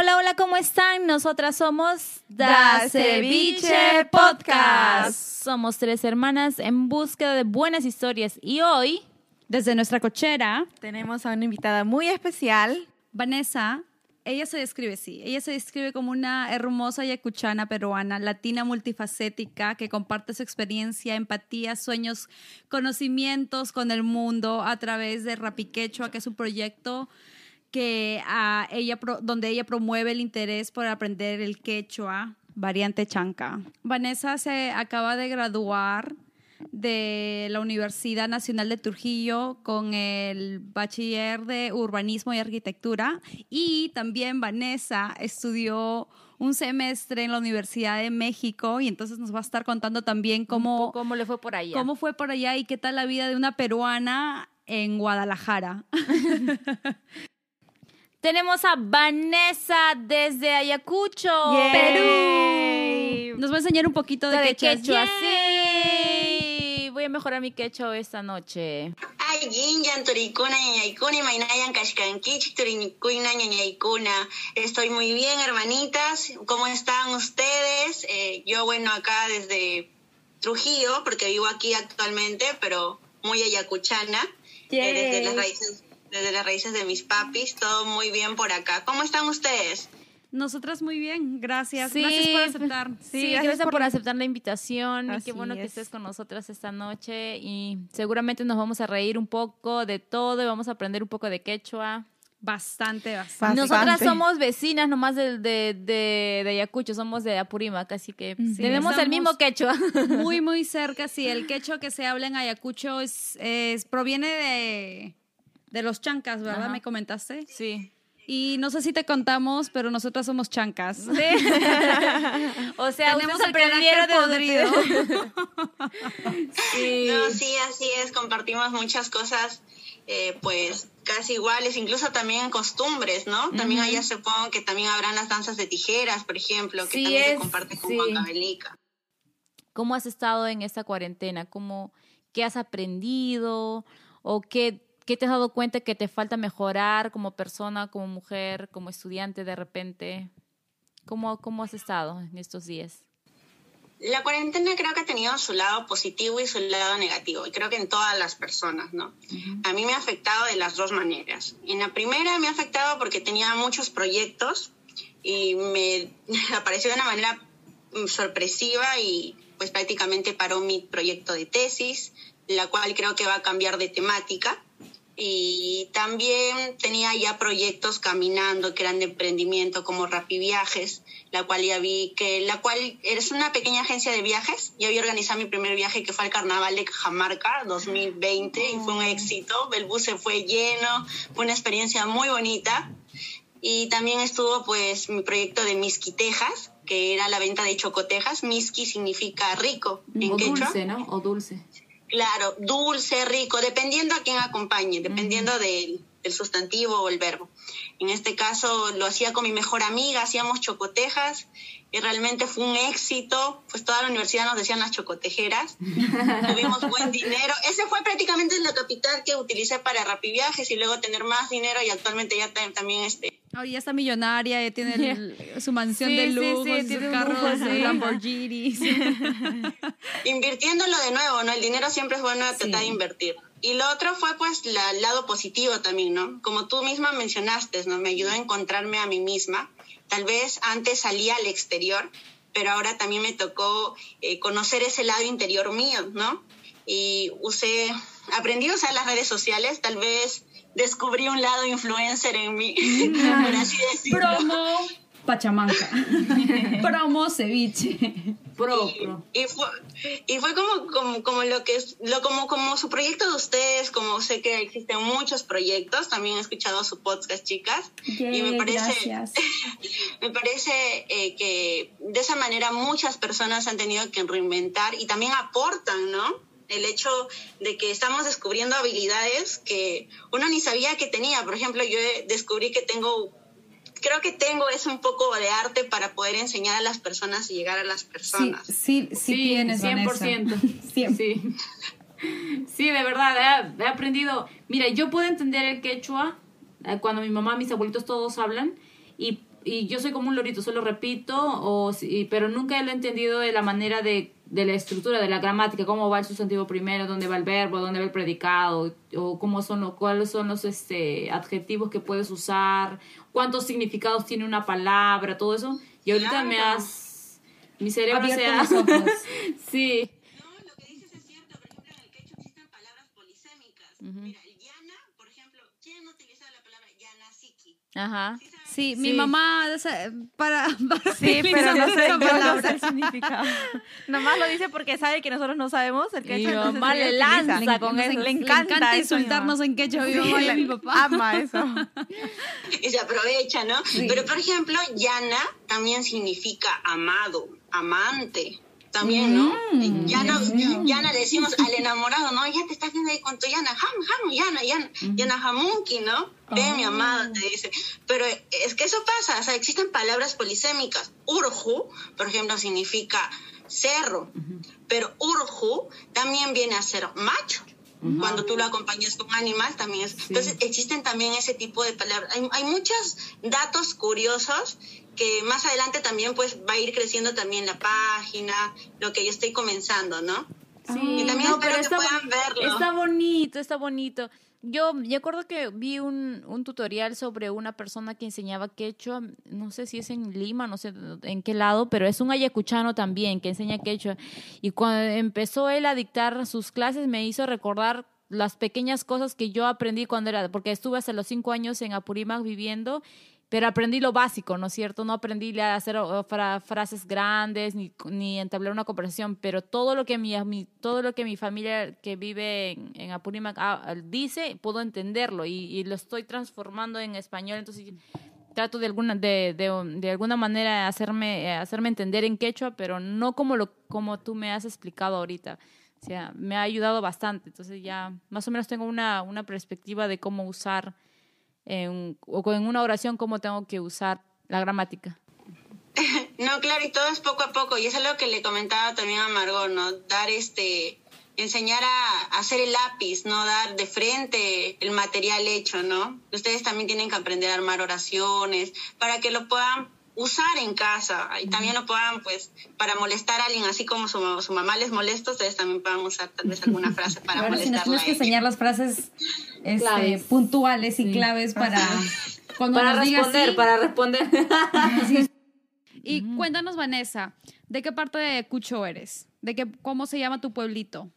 Hola, hola, ¿cómo están? Nosotras somos Da Ceviche Podcast. Somos tres hermanas en búsqueda de buenas historias y hoy, Desde nuestra cochera, Tenemos a una invitada muy especial. Vanessa, ella se describe así. Ella se describe como una hermosa yacuchana peruana, latina multifacética, que comparte su experiencia, empatía, sueños, conocimientos con el mundo a través de Rapiquechua, que es un proyecto que ah, ella pro- donde ella promueve el interés por aprender el quechua, variante chanca. Vanessa se acaba de graduar de la Universidad Nacional de Trujillo con el bachiller de urbanismo y arquitectura y también Vanessa estudió un semestre en la Universidad de México y entonces nos va a estar contando también cómo, ¿cómo le fue por allá? cómo fue por allá y qué tal la vida de una peruana en Guadalajara. Tenemos a Vanessa desde Ayacucho, Yay. Perú. Nos va a enseñar un poquito de, De quechua. sí. Voy a mejorar mi quechua esta noche. Estoy muy bien, hermanitas. ¿Cómo están ustedes? Eh, yo, bueno, acá desde Trujillo, porque vivo aquí actualmente, pero muy ayacuchana. eh, desde, las raíces, desde las raíces de mis papis, todo muy bien por acá. ¿Cómo están ustedes? Nosotras muy bien, gracias. Sí, gracias por aceptar. Sí, gracias gracias, por, por- aceptar la invitación. Así qué bueno que es. estés con nosotras esta noche. Y seguramente nos vamos a reír un poco de todo y vamos a aprender un poco de quechua. Bastante, bastante. Nosotras somos vecinas nomás de, de, de, de Ayacucho, somos de Apurímac, así que tenemos el mismo quechua. Muy, muy cerca, sí. El quechua que se habla en Ayacucho es, es- proviene de, de los chancas, ¿verdad? Ajá. Me comentaste. sí. Y no sé si te contamos, pero nosotras somos chancas. O sea, Tenemos el carácter podrido. Sí. No, sí, así es, compartimos muchas cosas, eh, pues casi iguales, incluso también costumbres, ¿no? También allá supongo que también habrán las danzas de tijeras, por ejemplo, que Sí también se es, comparte con sí. Huancavelica. ¿Cómo has estado en esta cuarentena? ¿Cómo, ¿Qué has aprendido? ¿O qué, qué te has dado cuenta que te falta mejorar como persona, como mujer, como estudiante de repente? ¿Cómo, cómo has estado en estos días? La cuarentena creo que ha tenido su lado positivo y su lado negativo, y creo que en todas las personas, ¿no? A mí me ha afectado de las dos maneras. En la primera me ha afectado porque tenía muchos proyectos y me apareció de una manera mm, sorpresiva y pues prácticamente paró mi proyecto de tesis, la cual creo que va a cambiar de temática. Y también tenía ya proyectos caminando que eran de emprendimiento como Rapiviajes, la cual ya vi que, la cual eres una pequeña agencia de viajes. Yo había organizado mi primer viaje que fue al Carnaval de Cajamarca 2020 y fue un éxito. El bus se fue lleno, fue una experiencia muy bonita. Y también estuvo pues mi proyecto de Miski Tejas, que era la venta de chocotejas. Miski significa rico en quechua. ¿no? O dulce. Claro, dulce, rico, dependiendo a quién acompañe, dependiendo del, del sustantivo o el verbo. En este caso lo hacía con mi mejor amiga, hacíamos chocotejas y realmente fue un éxito, pues toda la universidad nos decían las chocotejeras, tuvimos buen dinero. Ese fue prácticamente la capital que utilicé para Rapiviajes y luego tener más dinero y actualmente ya ta- también este, Ahora ya está millonaria, ya tiene el- su mansión Sí, de sí, lujo, sí, sus tiene un carros sí. Lamborghinis. invirtiéndolo de nuevo, ¿no? El dinero siempre es bueno tratar de invertir. Y lo otro fue pues la- el lado positivo también, ¿no? Como tú misma mencionaste, ¿no? Me ayudó a encontrarme a mí misma. Tal vez antes salía al exterior, pero ahora también me tocó eh, conocer ese lado interior mío, ¿no? Y usé, aprendí a usar las redes sociales, tal vez descubrí un lado influencer en mí, por así decirlo. Promo Pachamanca. Promo ceviche. Pro, y, y fue y fue como como, como lo que es lo como como su proyecto de ustedes como sé que existen muchos proyectos también he escuchado su podcast chicas y me parece me parece eh, que de esa manera muchas personas han tenido que reinventar y también aportan no el hecho de que estamos descubriendo habilidades que uno ni sabía que tenía por ejemplo yo descubrí que tengo creo que tengo eso un poco de arte para poder enseñar a las personas y llegar a las Sí, personas. sí, sí, tienes, 100%. Vanessa. Sí. Sí, de verdad, he, he aprendido. Mira, yo puedo entender el quechua eh, cuando mi mamá, mis abuelitos todos hablan y y yo soy como un lorito, solo repito, o, si- pero nunca lo he entendido de la manera de, de la estructura, de la gramática, cómo va el sustantivo primero, dónde va el verbo, dónde va el predicado, o cómo son los, cuáles son los este, adjetivos que puedes usar, cuántos significados tiene una palabra, todo eso. Y ahorita me has... Mi cerebro se ha... los ojos. sí. No, lo que dices es cierto. Por ejemplo, en el quechua existen palabras polisémicas. Mira, el yana, por ejemplo, ¿quién utiliza la palabra yanasiki? Ajá. ¿Sí? Sí, mi mamá o sea, para, para Sí, pero no sé, no palabra. sé el significado. Nomás lo dice porque sabe que nosotros no sabemos el quechua. mi entonces mamá ella le utiliza. lanza con Le- eso. Le encanta, eso, mi insultarnos mamá. en quechua mi mamá y mi papá. Ama eso. Y se aprovecha, ¿no? Pero, por ejemplo, yana también significa amado, amante. También, ¿no? Mm. Yana, yana le decimos al enamorado, ¿no? Ya te estás viendo ahí con tu yana, ham, ham, yana, yana, yana hamunki, ¿no? Ve, mi amada, te dice. Pero es que eso pasa, o sea, existen palabras polisémicas. Urju, por ejemplo, significa cerro, pero urju también viene a ser macho. Cuando tú lo acompañas con animal también es. Entonces existen también ese tipo de palabras. Hay, hay muchos datos curiosos que más adelante también pues va a ir creciendo también la página, lo que yo estoy comenzando, ¿no? Sí, Y también no, espero pero que puedan verlo. está bonito, está bonito. Yo me acuerdo que vi un, un tutorial sobre una persona que enseñaba quechua, no sé si es en Lima, no sé en qué lado, pero es un ayacuchano también que enseña quechua. Y cuando empezó él a dictar sus clases me hizo recordar las pequeñas cosas que yo aprendí cuando era, porque estuve hasta los cinco años en Apurímac viviendo pero aprendí lo básico, ¿no es cierto? No aprendí a hacer fra- frases grandes ni, ni entablar una conversación, pero todo lo que mi, mi- todo lo que mi familia que vive en, en Apurímac ah, dice, puedo entenderlo y, y lo estoy transformando en español, entonces trato de alguna de, de, de alguna manera hacerme hacerme entender en quechua, pero no como lo como tú me has explicado ahorita. O sea, me ha ayudado bastante, entonces ya más o menos tengo una, una perspectiva de cómo usar en, o en una oración cómo tengo que usar la gramática. No, claro, y todo es poco a poco, y eso es lo que le comentaba también a Margot, ¿no? Dar este, enseñar a, a hacer el lápiz, no dar de frente el material hecho, ¿no? Ustedes también tienen que aprender a armar oraciones para que lo puedan usar en casa y también lo puedan, pues, para molestar a alguien, así como su, su mamá les molesta, ustedes también puedan usar tal vez alguna frase para Bueno, si nos molestarla. tienes que enseñar las frases este, Claves. puntuales y claves para cuando Para nos responder, sí. para responder. Y cuéntanos, Vanessa, ¿de qué parte de Cucho eres? ¿De qué, cómo se llama tu pueblito?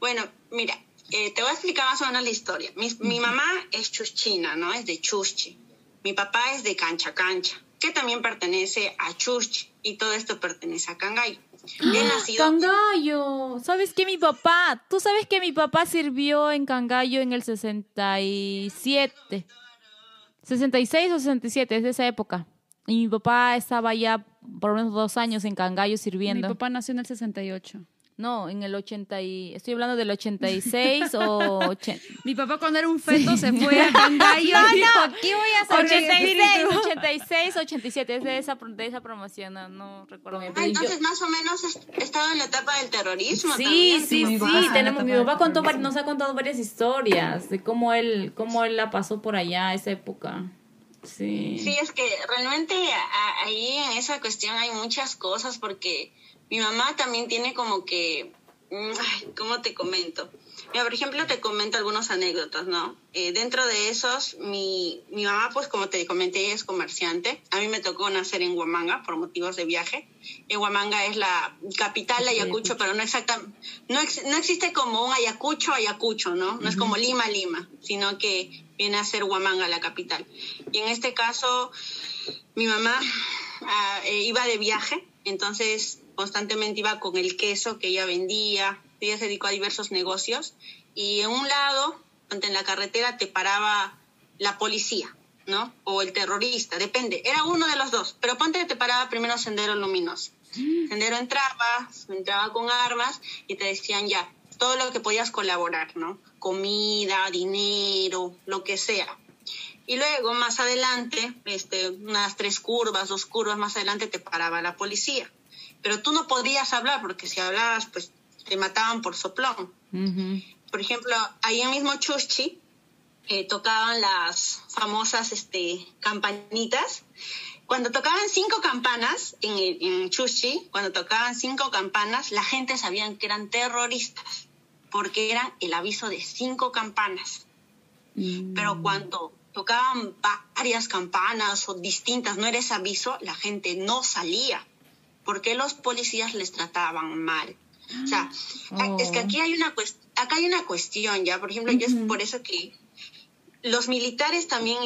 Bueno, mira, eh, te voy a explicar más o menos la historia. Mi, mi mamá es chuchina, ¿no? Es de Chuschi. Mi papá es de Cancha Cancha, que también pertenece a Chuschi. Y todo esto pertenece a Cangayo. He nacido... Cangallo. ¿Sabes que mi papá? ¿Tú sabes que mi papá sirvió en Cangallo en el 67? 66 o 67, es de esa época. Y mi papá estaba ya por lo menos dos años en Cangallo sirviendo. Mi papá nació en el 68. No, en el 80 y... Estoy hablando del 86 o... 80. Mi papá cuando era un feto se fue a Cangallo y dijo, aquí voy a hacer 86, 86, 87, es de esa, de esa promoción, no, no recuerdo bien. Ah, yo- entonces, más o menos he estado en la etapa del terrorismo Sí, también. sí, sí, papá. tenemos, mi papá contó, nos ha contado varias historias de cómo él, cómo él la pasó por allá, esa época. Sí. Sí, es que realmente a- ahí en esa cuestión hay muchas cosas porque mi mamá también tiene como que, mm, ay, ¿cómo te comento? Mira, por ejemplo, te comento algunas anécdotas, ¿no? Eh, dentro de esos, mi, mi mamá, pues como te comenté, ella es comerciante. A mí me tocó nacer en Huamanga por motivos de viaje. En Huamanga es la capital de Ayacucho, pero no exacta, no, ex- no existe como un Ayacucho, Ayacucho, ¿no? No es como Lima, Lima, sino que viene a ser Huamanga la capital. Y en este caso, mi mamá ah, eh, iba de viaje, entonces constantemente iba con el queso que ella vendía, ella se dedicó a diversos negocios y en un lado, en la carretera, te paraba la policía, ¿no? O el terrorista, depende, era uno de los dos, pero ponte que te paraba primero Sendero Luminoso. Sendero entraba, entraba con armas y te decían ya, todo lo que podías colaborar, ¿no? Comida, dinero, lo que sea. Y luego, más adelante, este, unas tres curvas, dos curvas más adelante, te paraba la policía. Pero tú no podías hablar, porque si hablabas, pues te mataban por soplón. Por ejemplo, ahí en mismo Chuschi, eh, tocaban las famosas este, campanitas. Cuando tocaban cinco campanas en, en Chuchi, cuando tocaban cinco campanas, la gente sabía que eran terroristas, porque eran el aviso de cinco campanas. Pero cuando tocaban varias campanas o distintas, no era ese aviso, la gente no salía, porque los policías les trataban mal. O sea, a- es que aquí hay una cuest- acá hay una cuestión ya, por ejemplo, yo es por eso que los militares también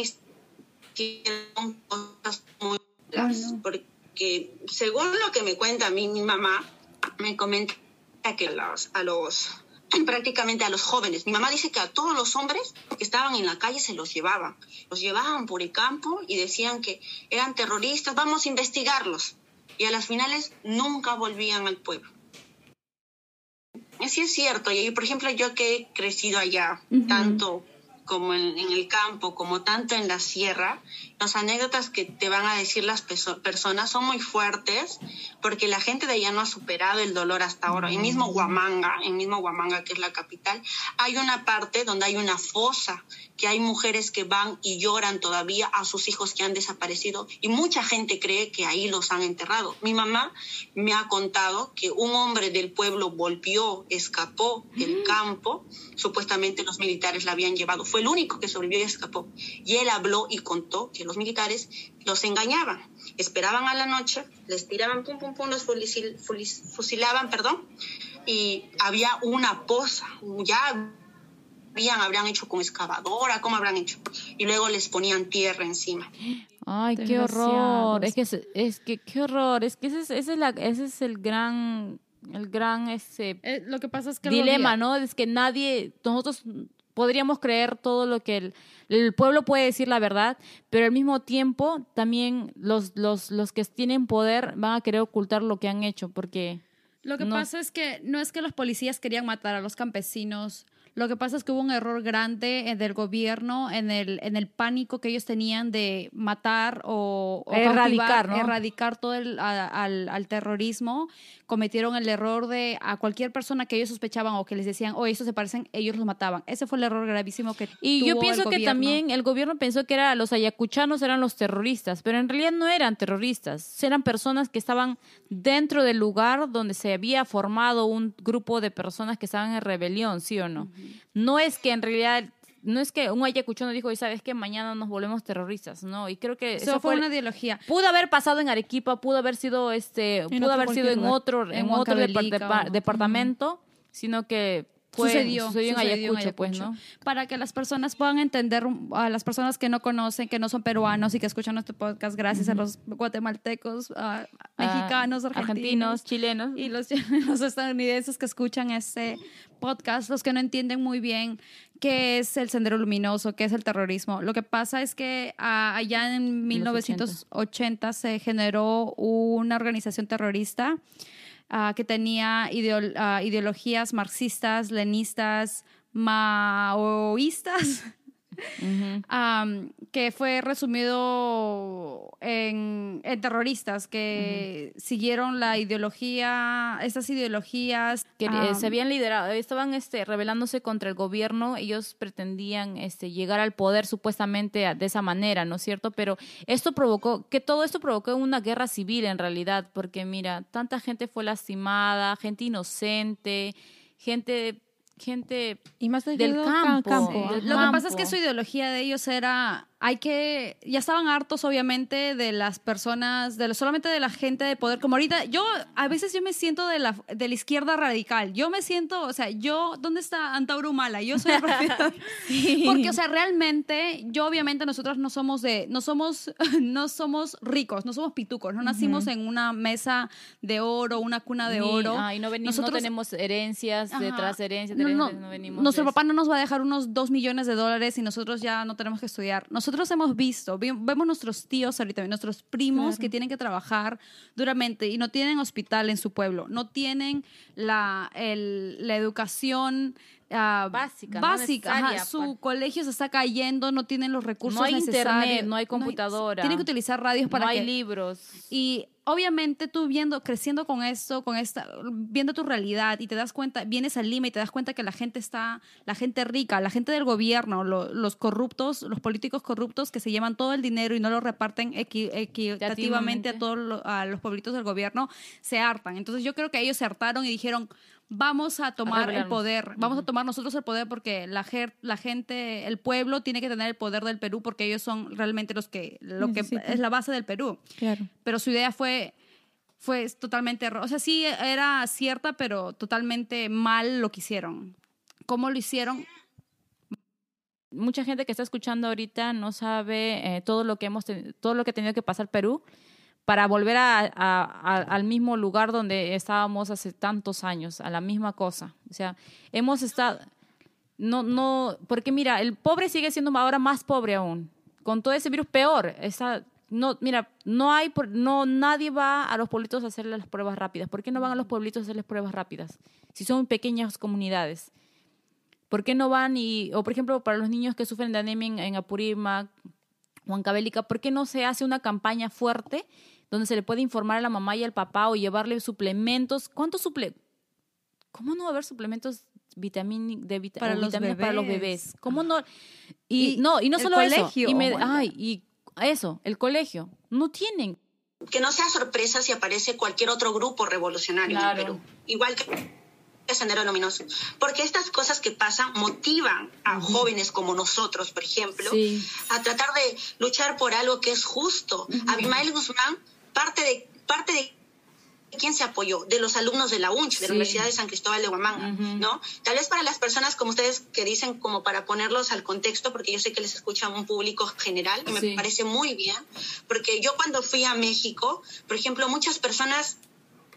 hicieron cosas muy malas, porque según lo que me cuenta a mí mi mamá, me comenta que los, a los prácticamente a los jóvenes. Mi mamá dice que a todos los hombres que estaban en la calle se los llevaban. Los llevaban por el campo y decían que eran terroristas, vamos a investigarlos. Y a las finales nunca volvían al pueblo. Sí es cierto, y por ejemplo yo que he crecido allá, tanto como en, en el campo, como tanto en la sierra, las anécdotas que te van a decir las personas son muy fuertes, porque la gente de allá no ha superado el dolor hasta ahora. En mismo Huamanga, en mismo Huamanga, que es la capital, hay una parte donde hay una fosa, que hay mujeres que van y lloran todavía a sus hijos que han desaparecido, y mucha gente cree que ahí los han enterrado. Mi mamá me ha contado que un hombre del pueblo volvió, escapó del campo, supuestamente los militares la habían llevado, fue el único que sobrevivió y escapó. Y él habló y contó que los militares los engañaban, esperaban a la noche, les tiraban pum pum pum, los fusil- fulis- fusilaban, perdón, y había una poza, ya habían, habrían hecho con excavadora, ¿cómo habrán hecho? Y luego les ponían tierra encima. Ay, qué horror. Es que, es, es que, qué horror. Es que ese es, ese es, la, ese es el gran, el gran ese Eh, lo que pasa es que dilema, ¿no? Es que nadie, nosotros podríamos creer todo lo que el, el pueblo puede decir la verdad, pero al mismo tiempo también los, los, los que tienen poder van a querer ocultar lo que han hecho, porque Lo que No. pasa es que no es que los policías querían matar a los campesinos. Lo que pasa es que hubo un error grande eh, del gobierno en el, en el pánico que ellos tenían de matar o, o Erradicar, erradicar todo el, a- al, al terrorismo. Cometieron el error de a cualquier persona que ellos sospechaban o que les decían, oh, estos se parecen, ellos los mataban. Ese fue el error gravísimo que Y yo el pienso que gobierno. también el gobierno pensó que era, los ayacuchanos eran los terroristas, pero en realidad no eran terroristas, eran personas que estaban dentro del lugar donde se había formado un grupo de personas que estaban en rebelión, ¿sí o no? No es que en realidad, no es que un ayacuchano dijo, "Oye, ¿sabes qué? Mañana nos volvemos terroristas, ¿no? Y creo que Eso, eso fue una ideología. Pudo haber pasado en Arequipa, pudo haber sido este, En pudo haber sido en lugar. otro, En en otro o- departamento, sino que fue, sucedió, sucedió en sucedió Ayacucho, pues, ¿no? Para que las personas puedan entender, a las personas que no conocen, que no son peruanos y que escuchan nuestro podcast, gracias a los guatemaltecos, a mexicanos, Ah, argentinos, chilenos. y los, los estadounidenses que escuchan este podcast, los que no entienden muy bien qué es el sendero luminoso, qué es el terrorismo. Lo que pasa es que ah, allá en 1980 se generó una organización terrorista ah, que tenía ah, ideologías marxistas, lenistas, maoístas. Que fue resumido en, en terroristas que siguieron la ideología, estas ideologías que eh, se habían liderado, estaban este, rebelándose contra el gobierno, ellos pretendían este, llegar al poder supuestamente de esa manera, ¿no es cierto? Pero esto provocó, que todo esto provocó una guerra civil en realidad, porque mira, tanta gente fue lastimada, gente inocente, gente, gente Y más del campo. Lo que pasa es que su ideología de ellos era, hay que, ya estaban hartos obviamente de las personas, de solamente de la gente de poder, como ahorita, yo a veces yo me siento de la, de la izquierda radical, yo me siento, o sea, yo, ¿dónde está Antauro Humala? Yo soy porque, o sea, realmente, yo obviamente nosotros no somos de, no somos, no somos ricos, no somos pitucos, no nacimos en una mesa de oro, una cuna de Ni- oro. ah, y no, venimos, no Nosotros- tenemos herencias Ajá. detrás de herencias, No, de no, herencias, no venimos nuestro papá no nos va a dejar unos dos millones de dólares y nosotros ya no tenemos que estudiar. Nosotros hemos visto, vi- vemos nuestros tíos ahorita, nuestros primos que tienen que trabajar duramente y no tienen hospital en su pueblo, no tienen la, el- la educación ah, Básica, ¿no? básica. ajá, su colegio se está cayendo, no tienen los recursos No hay necesarios. internet, no hay computadora. tienen que utilizar radios para no hay que libros. y obviamente tú viendo, creciendo con esto, con esta, viendo tu realidad y te das cuenta, vienes al Lima y te das cuenta que la gente está, la gente rica, la gente del gobierno, los corruptos, los políticos corruptos que se llevan todo el dinero y no lo reparten equitativamente a todos a los pueblitos del gobierno, se hartan. Entonces yo creo que ellos se hartaron y dijeron, vamos a tomar el poder, vamos a tomar nosotros el poder porque la, la gente, el pueblo tiene que tener el poder del Perú porque ellos son realmente los que, lo que es la base del Perú. Pero su idea fue, fue totalmente. O sea, sí era cierta, pero totalmente mal lo que hicieron. ¿Cómo lo hicieron? Mucha gente que está escuchando ahorita no sabe eh, todo lo que hemos todo lo que ha tenido que pasar Perú para volver al mismo lugar donde estábamos hace tantos años, a la misma cosa. O sea, hemos estado, no, no, porque mira, el pobre sigue siendo ahora más pobre aún. Con todo ese virus peor. Está, no, mira, no hay, no, nadie va a los pueblitos a hacerle las pruebas rápidas. ¿Por qué no van a los pueblitos a hacerles pruebas rápidas? Si son pequeñas comunidades. ¿Por qué no van y, o por ejemplo, para los niños que sufren de anemia en, en Apurímac, Huancabélica, ¿por qué no se hace una campaña fuerte donde se le puede informar a la mamá y al papá o llevarle suplementos. ¿Cuántos suplementos? ¿Cómo no va a haber suplementos vitamín de para, los para los bebés? ¿Cómo no? Y, no, y no solo eso. Y ay, y eso, el colegio. No tienen. Que no sea sorpresa si aparece cualquier otro grupo revolucionario en Perú. Igual que Sendero Luminoso. Porque estas cosas que pasan motivan a jóvenes como nosotros, por ejemplo, a tratar de luchar por algo que es justo. Abimael Guzmán parte de, parte de quién se apoyó, de los alumnos de la UNCH, de la Universidad de San Cristóbal de Huamanga, ¿no? Tal vez para las personas como ustedes que dicen, como para ponerlos al contexto, porque yo sé que les escucha un público general, y me parece muy bien, porque yo cuando fui a México, por ejemplo, muchas personas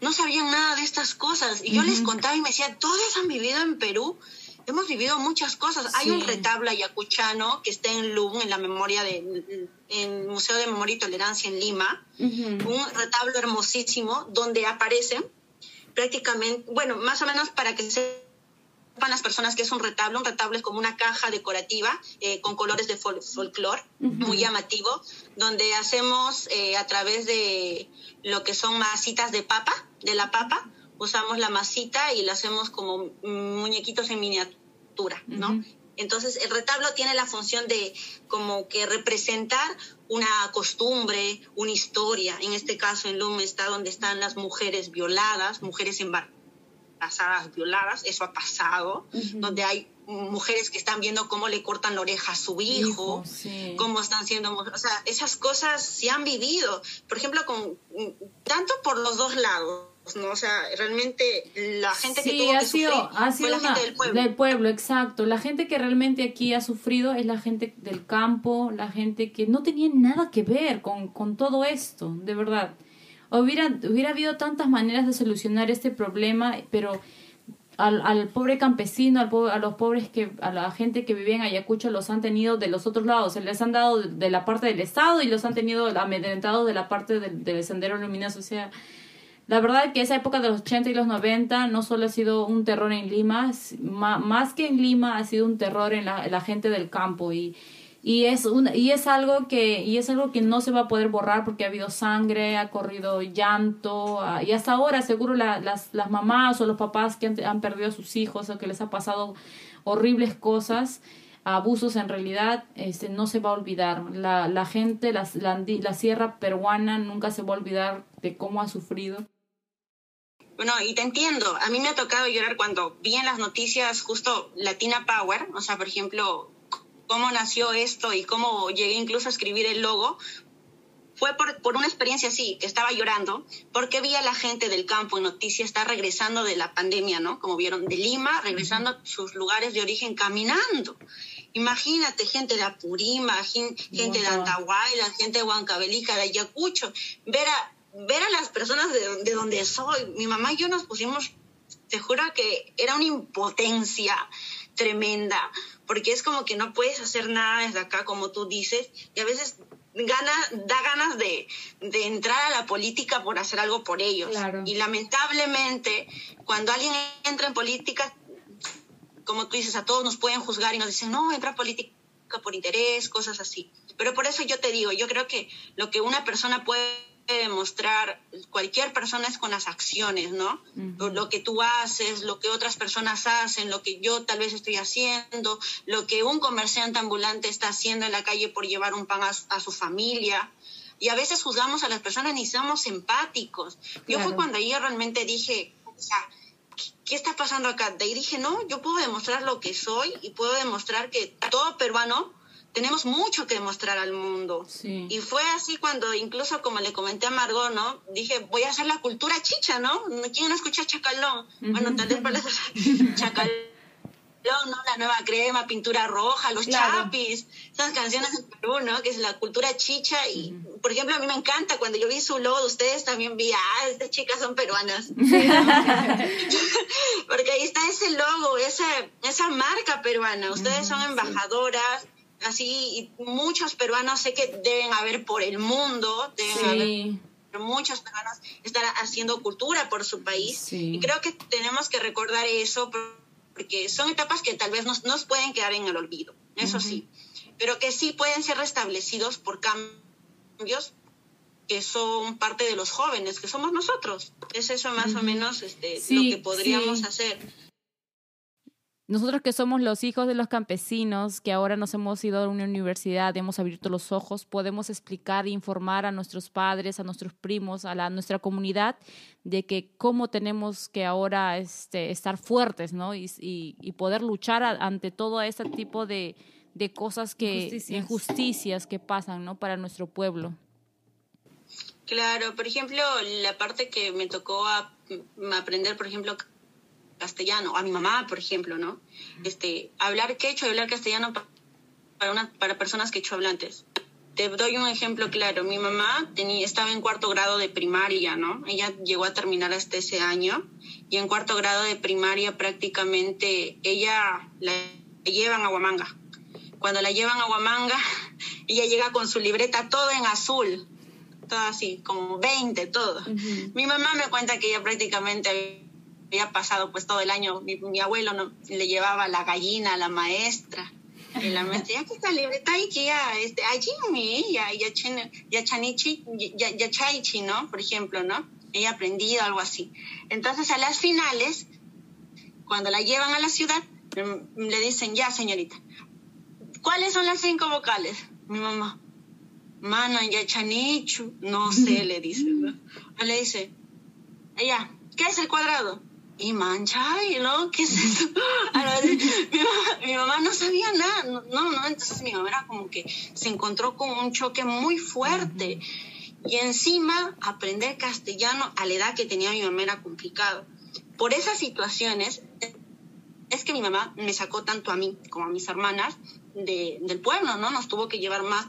no sabían nada de estas cosas, y yo les contaba y me decía, todos han vivido en Perú, hemos vivido muchas cosas. Hay un retablo ayacuchano que está en LUM, en la memoria del en Museo de Memoria y Tolerancia en Lima, un retablo hermosísimo donde aparecen prácticamente, bueno, más o menos para que sepan las personas que es un retablo, un retablo es como una caja decorativa eh, con colores de folclore, muy llamativo, donde hacemos eh, a través de lo que son masitas de papa, de la papa, usamos la masita y la hacemos como muñequitos en miniatura, ¿no? Entonces el retablo tiene la función de como que representar una costumbre, una historia. En este caso en Lum está donde están las mujeres violadas, mujeres embarazadas violadas, eso ha pasado, donde hay mujeres que están viendo cómo le cortan la oreja a su hijo, cómo están siendo, o sea, esas cosas se han vivido, por ejemplo, con tanto por los dos lados ¿no? O sea, realmente la gente que tuvo que sufrir fue la gente del pueblo. Del pueblo, exacto. La gente que realmente aquí ha sufrido es la gente del campo, la gente que no tenía nada que ver con, con todo esto, de verdad. Hubiera, hubiera habido tantas maneras de solucionar este problema, pero al, al pobre campesino, al a los pobres que, a la gente que vive en Ayacucho los han tenido de los otros lados, se les han dado de, la parte del Estado y los han tenido amedrentados de la parte del, del sendero luminoso, o sea, la verdad que esa época de los 80 y los 90 no solo ha sido un terror en Lima, más que en Lima ha sido un terror en la, gente del campo y, y es y es algo que y es algo que no se va a poder borrar porque ha habido sangre ha corrido llanto ah, y hasta ahora seguro las, las mamás o los papás que han, perdido a sus hijos o que les ha pasado horribles cosas abusos en realidad este no se va a olvidar. La, la gente la, la sierra peruana nunca se va a olvidar de cómo ha sufrido bueno, y te entiendo. A mí me ha tocado llorar cuando vi en las noticias justo Latina Power, o sea, por ejemplo, cómo nació esto y cómo llegué incluso a escribir el logo. Fue por, por una experiencia así, que estaba llorando, porque vi a la gente del campo en noticias estar regresando de la pandemia, ¿no? Como vieron, de Lima, regresando a sus lugares de origen caminando. Imagínate, gente de Apurima, gente de Antahuayla, gente de Huancavelica, de Ayacucho, ver a ver a las personas de, de, donde soy, mi mamá y yo nos pusimos, te juro que era una impotencia tremenda, porque es como que no puedes hacer nada desde acá, como tú dices, y a veces gana, da ganas de, de entrar a la política por hacer algo por ellos. Y lamentablemente, cuando alguien entra en política, como tú dices, a todos nos pueden juzgar y nos dicen, no, entra a política por interés, cosas así. Pero por eso yo te digo, yo creo que lo que una persona puede demostrar cualquier persona es con las acciones, ¿no? Lo que tú haces, lo que otras personas hacen, lo que yo tal vez estoy haciendo, lo que un comerciante ambulante está haciendo en la calle por llevar un pan a, su familia. Y a veces juzgamos a las personas ni somos empáticos. Yo fue cuando yo realmente dije, o sea, ¿qué está pasando acá? De ahí dije, no, yo puedo demostrar lo que soy y puedo demostrar que todo peruano tenemos mucho que demostrar al mundo. Y fue así cuando, incluso como le comenté a Margot, ¿no? Dije, voy a hacer la cultura chicha, ¿no? ¿Quién no escucha Chacalón? Bueno, tal vez para Chacalón, ¿no? La nueva crema, pintura roja, los chapis, esas canciones en Perú, ¿no? Que es la cultura chicha. Y, por ejemplo, a mí me encanta cuando yo vi su logo de ustedes, también vi, ah, estas chicas son peruanas. Porque ahí está ese logo, esa, esa marca peruana. Ustedes son embajadoras así muchos peruanos sé que deben haber por el mundo, deben haber muchos peruanos están haciendo cultura por su país. Y creo que tenemos que recordar eso porque son etapas que tal vez nos, nos pueden quedar en el olvido, eso sí, pero que sí pueden ser restablecidos por cambios que son parte de los jóvenes, que somos nosotros. Es eso más o menos este, lo que podríamos hacer. Nosotros que somos los hijos de los campesinos, que ahora nos hemos ido a una universidad, hemos abierto los ojos, podemos explicar e informar a nuestros padres, a nuestros primos, a, la, nuestra comunidad, de que cómo tenemos que ahora este, estar fuertes, ¿no? Y, y, poder luchar ante todo este tipo de, de cosas que, injusticias. injusticias que pasan, ¿no? Para nuestro pueblo. Claro, por ejemplo, la parte que me tocó aprender, por ejemplo, castellano, a mi mamá, por ejemplo, ¿no? Este, hablar quechua y hablar castellano para, una, para personas quechohablantes. Te doy un ejemplo claro. Mi mamá tenía, estaba en cuarto grado de primaria, ¿no? Ella llegó a terminar hasta ese año y en cuarto grado de primaria prácticamente ella la llevan a Huamanga. Cuando la llevan a Huamanga, ella llega con su libreta todo en azul, todo así, como 20, todo. Mi mamá me cuenta que ella prácticamente había pasado pues todo el año, mi, abuelo no, le llevaba la gallina a la maestra. Y la maestra, ya que está libreta y que ya, este, allí ya, ya, ya chanichi, ya, ya chaichi, ¿no? Por ejemplo, ¿no? Ella ha aprendido algo así. Entonces, a las finales, cuando la llevan a la ciudad, le dicen, ya, señorita, ¿cuáles son las cinco vocales? Mi mamá, mana, ya chanichu, no sé, le dice, ¿no? Le dice, ella, ¿qué es el cuadrado? Y mancha, y ¿no? ¿Qué es eso? mi, mamá, no sabía nada, no, no, entonces mi mamá era como que se encontró con un choque muy fuerte. Y encima, aprender castellano a la edad que tenía mi mamá era complicado. Por esas situaciones, es que mi mamá me sacó tanto a mí como a mis hermanas del pueblo, ¿no? Nos tuvo que llevar más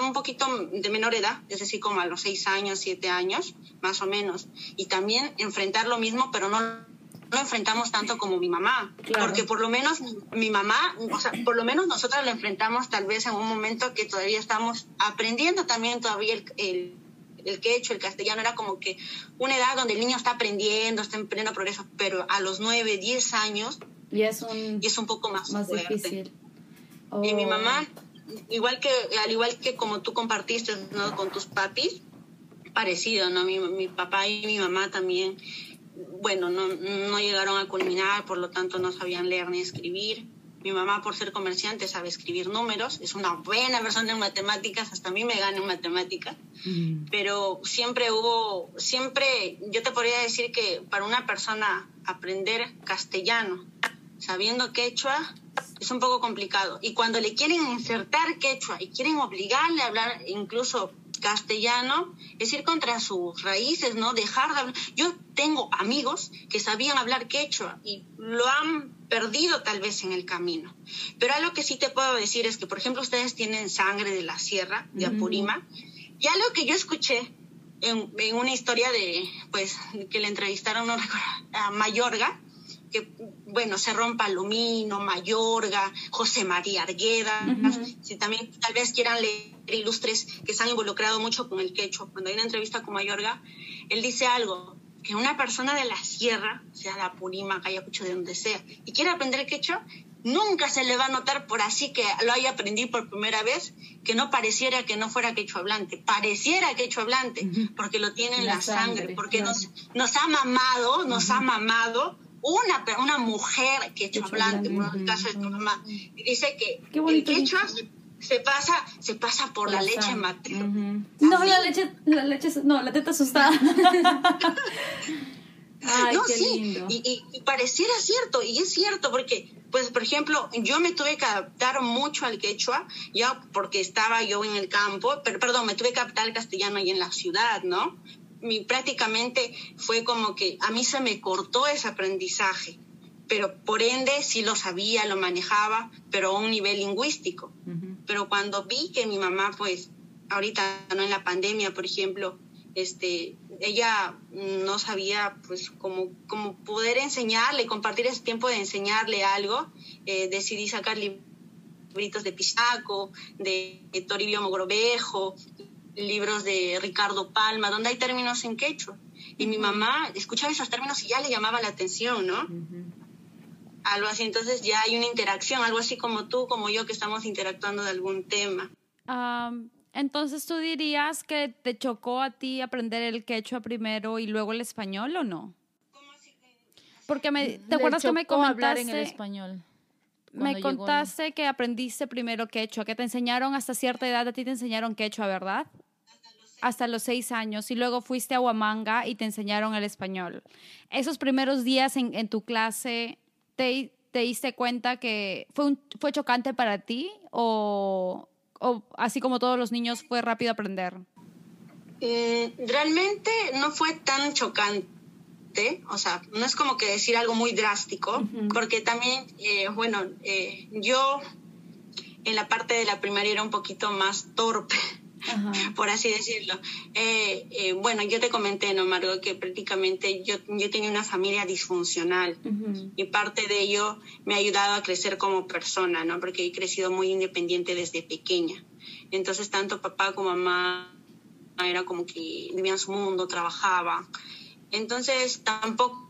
un poquito de menor edad, es decir, como a los seis años, siete años, más o menos. Y también enfrentar lo mismo, pero no no enfrentamos tanto como mi mamá, porque por lo menos mi mamá, o sea, por lo menos nosotros la enfrentamos tal vez en un momento que todavía estamos aprendiendo también todavía el, el, el quechua, el castellano, era como que una edad donde el niño está aprendiendo, está en pleno progreso, pero a los nueve, diez años y es un, y es un poco más, más difícil. Y mi mamá, igual que, al igual que como tú compartiste ¿no? con tus papis, parecido, ¿no? Mi, mi papá y mi mamá también bueno, no, no llegaron a culminar, por lo tanto no sabían leer ni escribir. Mi mamá, por ser comerciante, sabe escribir números, es una buena persona en matemáticas, hasta a mí me gana en matemáticas, mm. pero siempre hubo, siempre, yo te podría decir que para una persona aprender castellano sabiendo quechua es un poco complicado. Y cuando le quieren insertar quechua y quieren obligarle a hablar incluso castellano es ir contra sus raíces, ¿no? Dejar de hablar. Yo tengo amigos que sabían hablar quechua y lo han perdido tal vez en el camino. Pero algo que sí te puedo decir es que, por ejemplo, ustedes tienen sangre de la sierra, de Apurima, y algo que yo escuché en, una historia de, pues, que le entrevistaron, no recuerdo, a Mayorga, que, bueno, se rompa Alumino, Mayorga, José María Argueda, si también tal vez quieran leer ilustres que se han involucrado mucho con el quechua. Cuando hay una entrevista con Mayorga, él dice algo, que una persona de la sierra, sea la Purima, Ayacucho, de donde sea, y quiere aprender quechua, nunca se le va a notar por así que lo haya aprendido por primera vez, que no pareciera que no fuera quechua hablante, pareciera quechua hablante, porque lo tiene en la, sangre, porque nos, nos ha mamado, nos ha mamado una, una mujer quechua hablante, el caso de tu mamá, y dice que el quechua se pasa, se pasa por la, leche materna. No, la leche, la leche, no, la teta asustada. Ay, no, sí, Y, y, pareciera cierto, y es cierto, porque, pues, por ejemplo, yo me tuve que adaptar mucho al quechua, ya porque estaba yo en el campo, pero, perdón, me tuve que adaptar al castellano ahí en la ciudad, ¿no? Mi, prácticamente fue como que a mí se me cortó ese aprendizaje, pero por ende sí lo sabía, lo manejaba, pero a un nivel lingüístico. Pero cuando vi que mi mamá, pues, ahorita, ¿no? En la pandemia, por ejemplo, este, ella no sabía pues cómo, cómo poder enseñarle, compartir ese tiempo de enseñarle algo, eh, decidí sacar libritos de Pisaco, de, Toribio Mogrovejo, libros de Ricardo Palma, donde hay términos en quechua. Y mi mamá escuchaba esos términos y ya le llamaba la atención, ¿no? Algo así, entonces ya hay una interacción, algo así como tú, como yo, que estamos interactuando de algún tema. Entonces, ¿tú dirías que te chocó a ti aprender el quechua primero y luego el español o no? Porque me, ¿te acuerdas que me comentaste hablar en el español? Me contaste que aprendiste primero quechua, que te enseñaron hasta cierta edad, a ti te enseñaron quechua, ¿verdad? Hasta los seis años y luego fuiste a Huamanga y te enseñaron el español. Esos primeros días en, en tu clase, ¿te, ¿te diste cuenta que fue, un, fue chocante para ti o, o así como todos los niños fue rápido aprender? Mm, realmente no fue tan chocante, o sea, no es como que decir algo muy drástico, porque también, eh, bueno, eh, yo en la parte de la primaria era un poquito más torpe. por así decirlo. Eh, bueno, yo te comenté, ¿no, Margo, que prácticamente yo, yo tenía una familia disfuncional y parte de ello me ha ayudado a crecer como persona, ¿no? Porque he crecido muy independiente desde pequeña. Entonces, tanto papá como mamá era como que vivían su mundo, trabajaba. Entonces, tampoco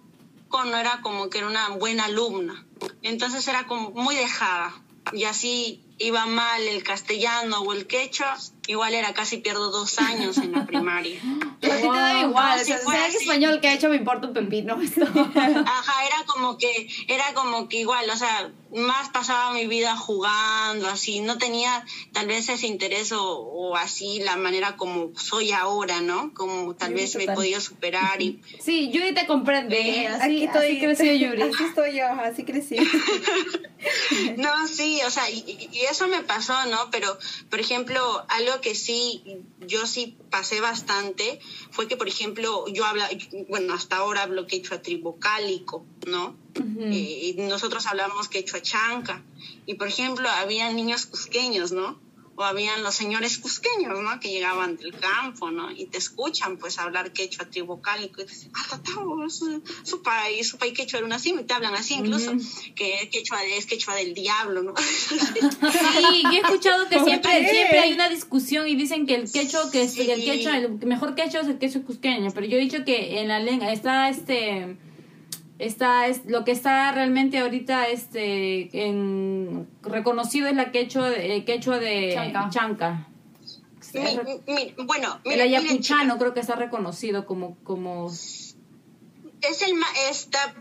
no era como que era una buena alumna. Entonces, era como muy dejada. Y así iba mal el castellano o el quechua, igual era casi pierdo dos años en la primaria. a ti te da igual, o sea, sea español que hecho me importa un pepino esto. Ajá, era como que, era como que igual, o sea, más pasaba mi vida jugando, así, no tenía tal vez ese interés o, así la manera como soy ahora, ¿no? Como tal vez me he podido superar y... Sí, Yuri te comprende, así, aquí estoy, creció Yuri. Aquí estoy yo, así crecí. no, sí, o sea, y, eso me pasó, ¿no? Pero, por ejemplo, algo que sí, yo sí pasé bastante fue que, por ejemplo, yo hablo, bueno, hasta ahora hablo quechua tribocálico, ¿no? Eh, y nosotros hablamos quechua chanca. Y, por ejemplo, había niños cusqueños, ¿no? O habían los señores cusqueños, ¿no? Que llegaban del campo, ¿no? Y te escuchan, pues, hablar quechua tribocálico y te dicen, ah, su, su país, su país quechua era una así, y te hablan así incluso, que quechua es quechua del diablo, ¿no? sí, he escuchado que siempre, siempre hay una discusión y dicen que el quechua, que, es, el quechua, el mejor quechua es el quechua cusqueño, pero yo he dicho que en la lengua está este está es lo que está realmente ahorita este en reconocido es la quechua de, quechua de chanca, bueno el ayacuchano creo que está reconocido como como es el está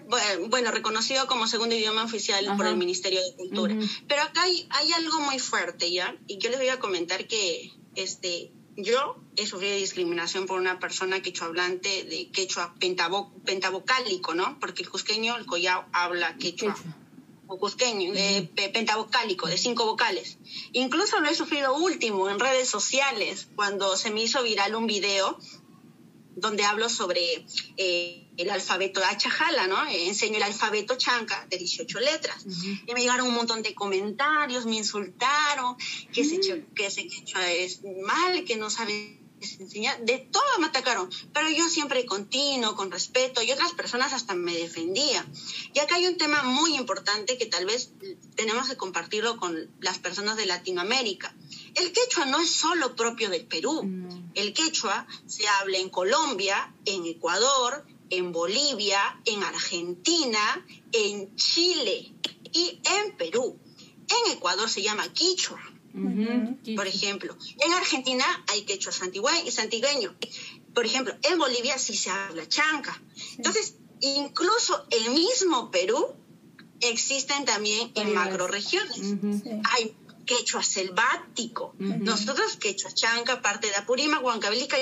bueno reconocido como segundo idioma oficial por el Ministerio de Cultura. Pero acá hay, hay algo muy fuerte ya y yo les voy a comentar que este yo he sufrido discriminación por una persona quechua hablante de quechua pentabocálico, ¿no? Porque el cusqueño, el collao, habla quechua. O cusqueño, eh, pentabocálico, de cinco vocales. Incluso lo he sufrido último en redes sociales, cuando se me hizo viral un video donde hablo sobre eh, el alfabeto de Achajala, ¿no? enseño el alfabeto chanca de 18 letras. Y me llegaron un montón de comentarios, me insultaron, que, ese, mm. que ese quechua es mal, que no sabe enseñar, de todo me atacaron, pero yo siempre continuo, con respeto, y otras personas hasta me defendían. Y acá hay un tema muy importante que tal vez tenemos que compartirlo con las personas de Latinoamérica. El quechua no es solo propio del Perú. El quechua se habla en Colombia, en Ecuador, en Bolivia, en Argentina, en Chile, Y en Perú, en Ecuador se llama quichua, por ejemplo. En Argentina hay quechua santigüe- y santigueño. Por ejemplo, en Bolivia sí se habla chanca. Entonces, incluso el mismo Perú existen también en macroregiones. Ujú. Hay quechua selvático. Nosotros quechua chanca, parte de Apurímac, Huancavelica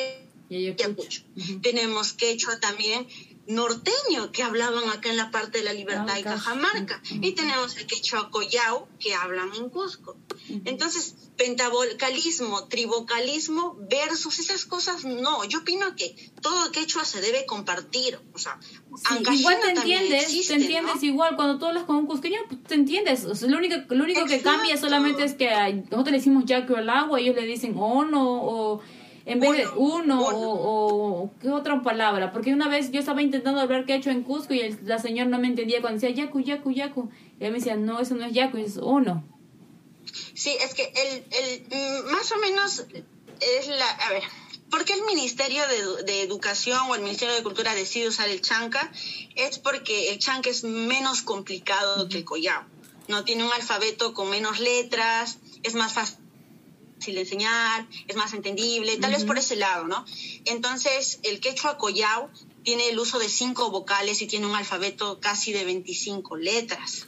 Y Ayacucho. Ayacucho. Tenemos quechua también norteño que hablaban acá en la parte de la Libertad y Cajamarca. Y tenemos el quechua collao que hablan en Cusco. Entonces, pentabocalismo, tribocalismo versus esas cosas, no. Yo opino que todo quechua se debe compartir. O sea, Sí, igual te entiendes, existe, te entiendes ¿no? igual cuando tú hablas con un cusqueño, pues, te entiendes. O sea, lo único, lo único que cambia solamente es que nosotros le decimos yaque al agua, ellos le dicen ono o en vez de uno Uno. o, o qué otra palabra. Porque una vez yo estaba intentando hablar quechua en Cusco y el- la señora no me entendía cuando decía yacu, yacu, yacu. Y ella me decía, no, eso no es yacu, es ono. Sí, es que el, el, mm, más o menos es la... A ver, ¿por qué el Ministerio de, de Educación o el Ministerio de Cultura decide usar el chanca? Es porque el chanca es menos complicado que el collao. No tiene un alfabeto con menos letras, es más fácil de enseñar, es más entendible, tal vez por ese lado, ¿no? Entonces, el quechua collao tiene el uso de cinco vocales y tiene un alfabeto casi de 25 letras.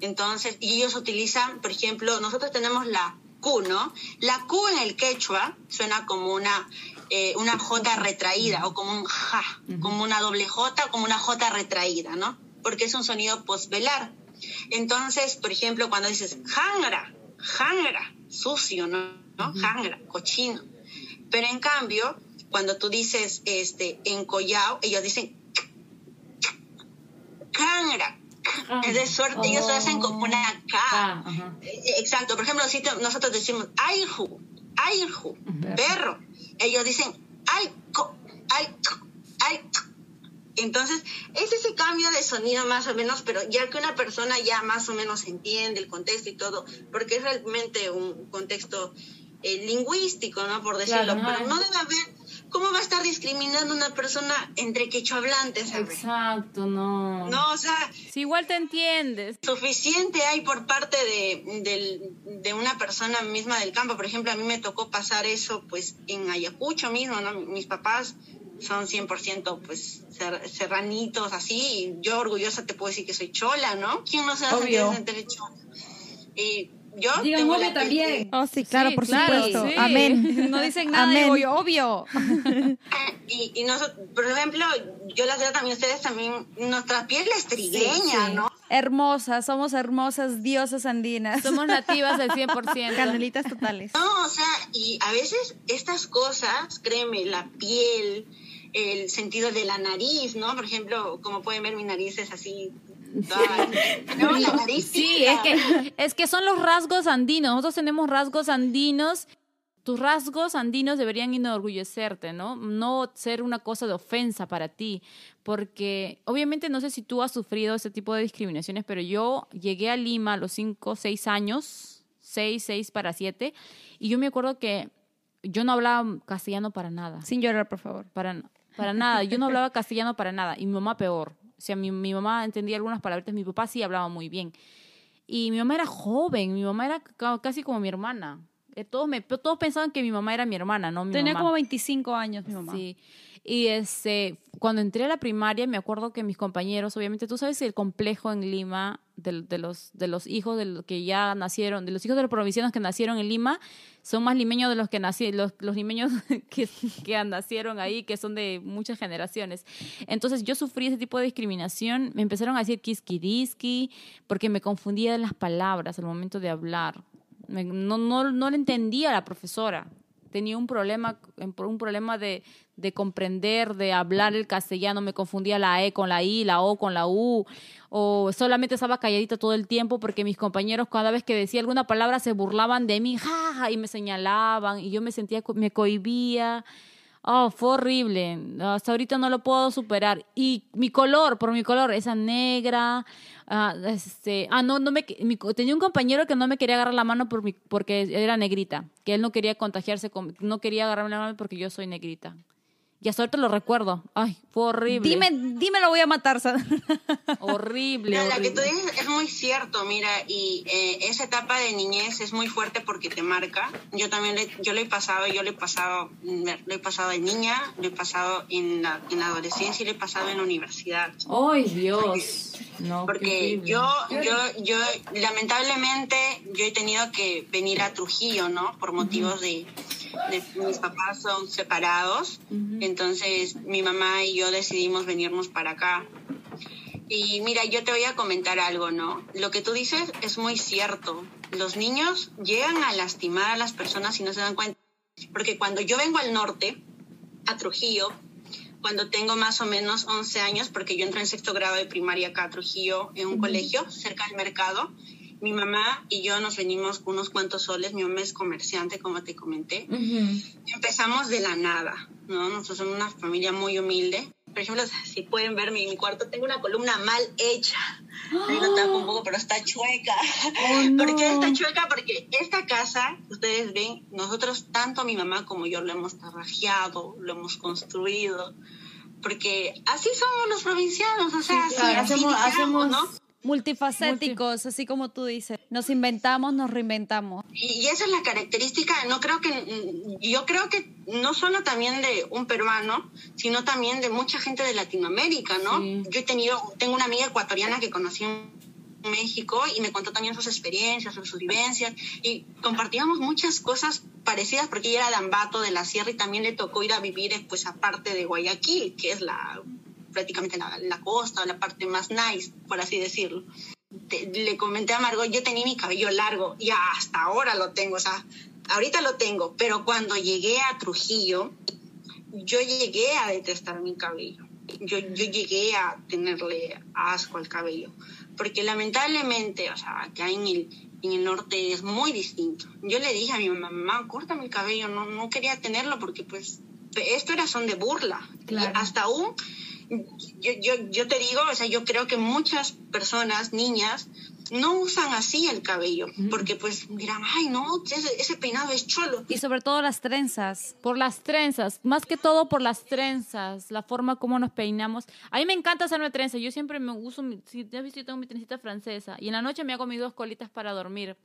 Entonces, y ellos utilizan, por ejemplo, nosotros tenemos la Q, ¿no? La Q en el quechua suena como una, eh, una J retraída o como un ja, como una doble J, como una J retraída, ¿no? Porque es un sonido postvelar. Entonces, por ejemplo, cuando dices jangra, jangra, sucio, ¿no? ¿No? Jangra, cochino. Pero en cambio, cuando tú dices este, en collao, ellos dicen cangra. Es de suerte, ellos hacen como una K. Ah, ajá. Eh, Exacto, por ejemplo, si nosotros decimos aiju, aiju, perro. Ellos dicen aico, aico. Entonces, es ese cambio de sonido más o menos, pero ya que una persona ya más o menos entiende el contexto y todo, porque es realmente un contexto eh, lingüístico, ¿no? Por decirlo, Claro, no, pero no debe haber, ¿cómo va a estar discriminando una persona entre quechohablantes? Exacto, no. No, o sea, Si igual te entiendes. suficiente hay por parte de, del- de una persona misma del campo. Por ejemplo, a mí me tocó pasar eso pues en Ayacucho mismo, ¿no? Mis papás son 100% pues ser- serranitos así y yo orgullosa te puedo decir que soy chola, ¿no? ¿Quién no se va a sentir chola? Y yo Digan tengo obvio la- también. Oh, sí, claro, Sí, por claro, supuesto. sí. Amén. No dicen nada, Amén. digo yo, obvio. Y, y nosotros, por ejemplo, yo las veo también, ustedes también, nuestra piel es trigueña, ¿no? Hermosas, somos hermosas diosas andinas. Somos nativas del 100%. canelitas totales. No, o sea, y a veces estas cosas, créeme, la piel, el sentido de la nariz, ¿no? Por ejemplo, como pueden ver, mi nariz es así. No, la nariz Sí, es que, es que son los rasgos andinos. Nosotros tenemos rasgos andinos. Tus rasgos andinos deberían enorgullecerte, ¿no? No ser una cosa de ofensa para ti. Porque obviamente no sé si tú has sufrido ese tipo de discriminaciones, pero yo llegué a Lima a los 5, 6 años, 6, 6 para 7, y yo me acuerdo que yo no hablaba castellano para nada Sin llorar, por favor. para, para nada. Yo no hablaba castellano para nada. Y mi mamá peor. O sea, mi, mi mamá entendía algunas palabras, mi papá sí hablaba muy bien. Y mi mamá era joven, mi mamá era ca- casi como mi hermana. Eh, Todos, me, todos pensaban que mi mamá era mi hermana, no mi Tenía mamá. como 25 años mi mamá. Sí. Y este, cuando entré a la primaria, me acuerdo que mis compañeros, obviamente, tú sabes el complejo en Lima de, los, de los hijos de los que ya nacieron, de los hijos de los provincianos que nacieron en Lima, son más limeños de los que nací, los, los limeños que, que nacieron ahí, que son de muchas generaciones. Entonces yo sufrí ese tipo de discriminación. Me empezaron a decir kiskiriski, porque me confundía las palabras al momento de hablar. No, no, no le entendía a la profesora tenía un problema, un problema de, de comprender, de hablar el castellano, me confundía la E con la I, la O con la U, o solamente estaba calladita todo el tiempo porque mis compañeros cada vez que decía alguna palabra se burlaban de mí, ja, ja, y me señalaban, y yo me sentía, me cohibía. Oh, fue horrible. Hasta ahorita no lo puedo superar. Y mi color, por mi color, esa negra. ah, este, ah, no, no me, mi- tenía un compañero que no me quería agarrar la mano por mi- porque era negrita. Que él no quería contagiarse, con, no quería agarrarme la mano porque yo soy negrita. Y hasta ahorita lo recuerdo. Ay, fue horrible. Dime, dime lo voy a matar. Horrible, No, la que tú dices es muy cierto, mira, y eh, esa etapa de niñez es muy fuerte porque te marca. Yo también le, yo lo he pasado, yo lo he pasado, lo he pasado de niña, lo he pasado en la, en la adolescencia y lo he pasado en la universidad. ¡Ay, Dios! No, qué Porque yo, yo, yo, lamentablemente, yo he tenido que venir a Trujillo, ¿no? Por motivos de, de mis papás son separados, entonces mi mamá y yo decidimos venirnos para acá. Y mira, yo te voy a comentar algo, ¿no? Lo que tú dices es muy cierto. Los niños llegan a lastimar a las personas y no se dan cuenta. Porque cuando yo vengo al norte, a Trujillo, cuando tengo más o menos 11 años, porque yo entré en sexto grado de primaria acá a Trujillo, en un colegio cerca del mercado, mi mamá y yo nos venimos unos cuantos soles, mi mamá es comerciante, como te comenté, empezamos de la nada, ¿no? Nosotros somos una familia muy humilde. Por ejemplo, si pueden ver mi, mi cuarto, tengo una columna mal hecha. Ahí lo tapo un poco, pero está chueca. ¿Por qué está chueca? Porque esta casa, ustedes ven, nosotros, tanto mi mamá como yo, lo hemos trabajeado, lo hemos construido. Porque así somos los provincianos, o sea, así, claro, así hacemos- digamos, hacemos- ¿no? Multifacéticos, así como tú dices. Nos inventamos, nos reinventamos. Y, esa es la característica, no creo que, mm, yo creo que no solo también de un peruano, sino también de mucha gente de Latinoamérica, ¿no? Sí. Yo he tenido, tengo una amiga ecuatoriana que conocí en México y me contó también sus experiencias, sus vivencias y compartíamos muchas cosas parecidas porque ella era de Ambato, de la Sierra y también le tocó ir a vivir eh, pues aparte de Guayaquil, que es la prácticamente la, la costa, la parte más nice, por así decirlo te- le comenté a Margot, yo tenía mi cabello largo y hasta ahora lo tengo, o sea, ahorita lo tengo, pero cuando llegué a Trujillo, yo llegué a detestar mi cabello. Yo, yo llegué a tenerle asco al cabello, porque lamentablemente, o sea, acá en el, en el norte es muy distinto. Yo le dije a mi mamá, mamá, córtame el cabello, no, no quería tenerlo porque pues esto era son de burla. Y hasta aún yo, yo, yo te digo, o sea, yo creo que muchas personas, niñas, no usan así el cabello, porque pues dirán, ay, no, ese, ese peinado es cholo. Y sobre todo las trenzas. Por las trenzas, más que todo por las trenzas, la forma como nos peinamos. A mí me encanta hacerme trenzas, yo siempre me uso, si te has visto, yo tengo mi trencita francesa y en la noche me hago mis dos colitas para dormir.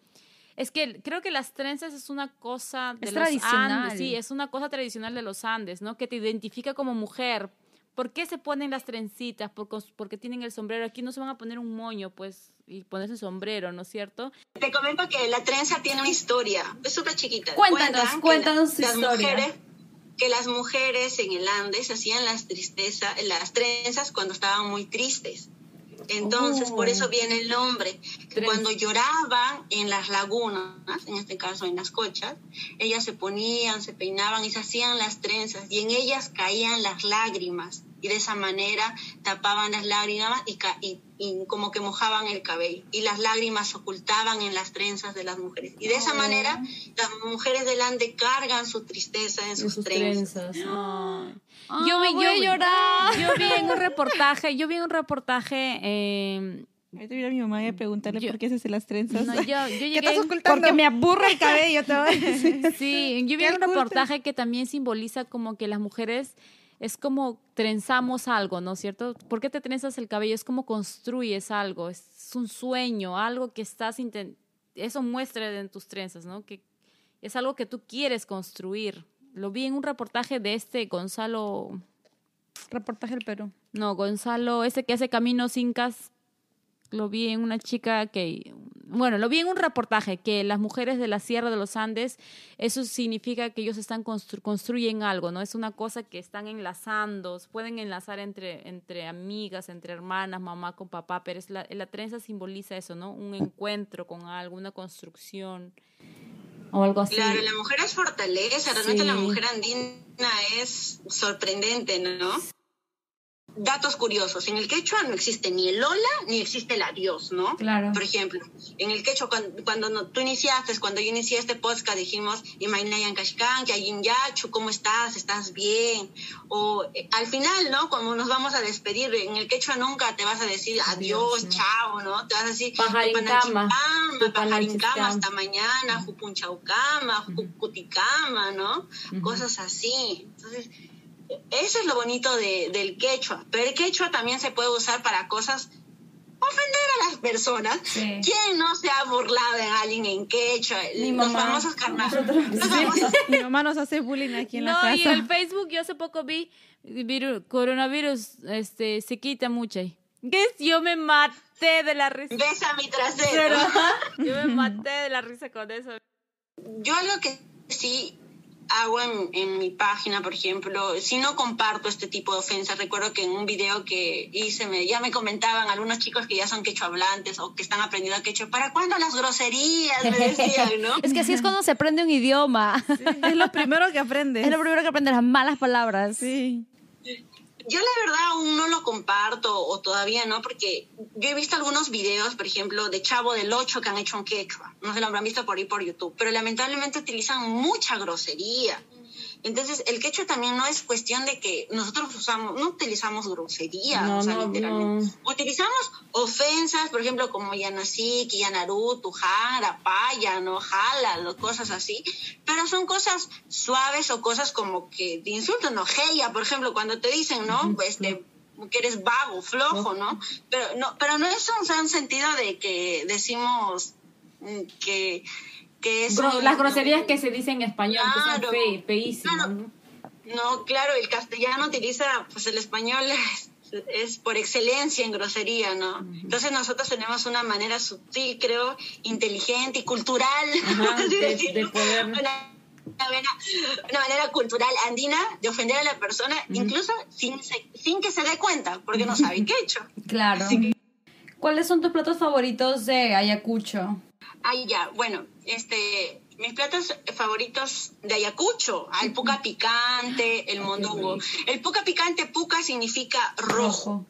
Es que creo que las trenzas es una cosa de Es los tradicional. Andes, sí, es una cosa tradicional de los Andes, ¿no? Que te identifica como mujer. ¿Por qué se ponen las trencitas? Por porque tienen el sombrero. Aquí no se van a poner un moño, pues, y ponerse sombrero, ¿no es cierto? Te comento que la trenza tiene una historia, es súper chiquita. Cuéntanos, Cuentan cuéntanos su las historia. Mujeres, que las mujeres en el Andes hacían las tristezas, las trenzas cuando estaban muy tristes. Entonces, Oh. por eso viene el nombre. Que cuando lloraban en las lagunas, en este caso en las cochas, ellas se ponían, se peinaban y se hacían las trenzas y en ellas caían las lágrimas y de esa manera tapaban las lágrimas y, ca- y- y como que mojaban el cabello y las lágrimas se ocultaban en las trenzas de las mujeres y de esa manera las mujeres del Ande cargan su tristeza en sus, sus trenzas. Yo me voy a llorar. Yo vi en un reportaje, yo vi en un reportaje, eh, Ahorita viene mi mamá y a preguntarle Yo- por qué se hace las trenzas. no, yo, yo ¿Qué llegué estás en- ocultando? Porque me aburre el cabello, te voy a decir. Sí, yo vi ¿Qué un reportaje que también simboliza como que las mujeres es como trenzamos algo, ¿no es cierto? ¿Por qué te trenzas el cabello? Es como construyes algo, es un sueño, algo que estás inten- eso muestra en tus trenzas, ¿no? Que es algo que tú quieres construir. Lo vi en un reportaje de este Gonzalo, Reportaje del Perú. no, Gonzalo, ese que hace caminos incas, lo vi en una chica que, bueno, lo vi en un reportaje que las mujeres de la Sierra de los Andes, eso significa que ellos están constru- construyen algo, ¿no? Es una cosa que están enlazando, pueden enlazar entre, entre amigas, entre hermanas, mamá con papá, pero es la, la trenza simboliza eso, ¿no? Un encuentro con algo, una construcción o algo así. Claro, la mujer es fortaleza, realmente Sí. la mujer andina es sorprendente, ¿no? Datos curiosos, en el quechua no existe ni el hola ni existe el adiós, ¿no? Claro. Por ejemplo, en el quechua, cuando, cuando no- tú iniciaste, cuando yo inicié este podcast, dijimos, Imainayan Kashkan, hay Yachu, ¿cómo estás? ¿Estás bien? O eh, al final, ¿no? Cuando nos vamos a despedir, en el quechua nunca te vas a decir adiós, no. chao, ¿no? Te vas a decir, Pajarincama, "Tupanachipama, pajarincama, Tupanachipama". hasta mañana, Jupunchaucama, Jucuticama, ¿no? Cosas así. Entonces, eso es lo bonito de, del quechua. Pero el quechua también se puede usar para cosas ofender a las personas. Sí. ¿Quién no se ha burlado de alguien en quechua? Mi Los mamá. famosos carnavales. Famosos- mi mamá nos hace bullying aquí en la No, casa. y el Facebook yo hace poco vi viru- coronavirus este se quita mucho ahí. ¿Qué es? Yo me maté de la risa. Besa mi trasero. Pero, yo me maté de la risa con eso. Yo algo que sí hago en, en mi página, por ejemplo, si no comparto este tipo de ofensas, recuerdo que en un video que hice me, ya me comentaban algunos chicos que ya son quechua hablantes o que están aprendiendo quechua, ¿para cuándo las groserías? Me decían, ¿no? Es que así es cuando se aprende un idioma. Es lo primero que aprendes. Es lo primero que aprendes, las malas palabras. Sí. Yo la verdad aún no lo comparto o todavía no, porque yo he visto algunos videos, por ejemplo, de Chavo del Ocho que han hecho en quechua. No se lo habrán visto por ahí por YouTube, pero lamentablemente utilizan mucha grosería. Entonces, el quechua también no es cuestión de que nosotros usamos, no utilizamos grosería, No, o sea, no, literalmente. Utilizamos ofensas, por ejemplo, como Yanasik, Yanaru, Tujara, Paya, no Jala, cosas así, pero son cosas suaves o cosas como que de insulto, no Heya, por ejemplo, cuando te dicen, ¿no? Este, que eres vago, flojo, ¿no? Pero no, pero no es un, un sentido de que decimos que, que es Gro- un- las groserías que se dicen en español, que son fe, feísimas, Claro. ¿no? No, claro, el castellano utiliza, pues el español es, es por excelencia en grosería, ¿no? Entonces nosotros tenemos una manera sutil, creo, inteligente y cultural, Ajá, de- poder- una, una manera, cultural andina de ofender a la persona, incluso sin, sin que se dé cuenta, porque no sabe qué he hecho. Claro. ¿Cuáles son tus platos favoritos de Ayacucho? Ay, ya, bueno, este, mis platos favoritos de Ayacucho, el puca picante, el mondongo. El puca picante, puca significa rojo.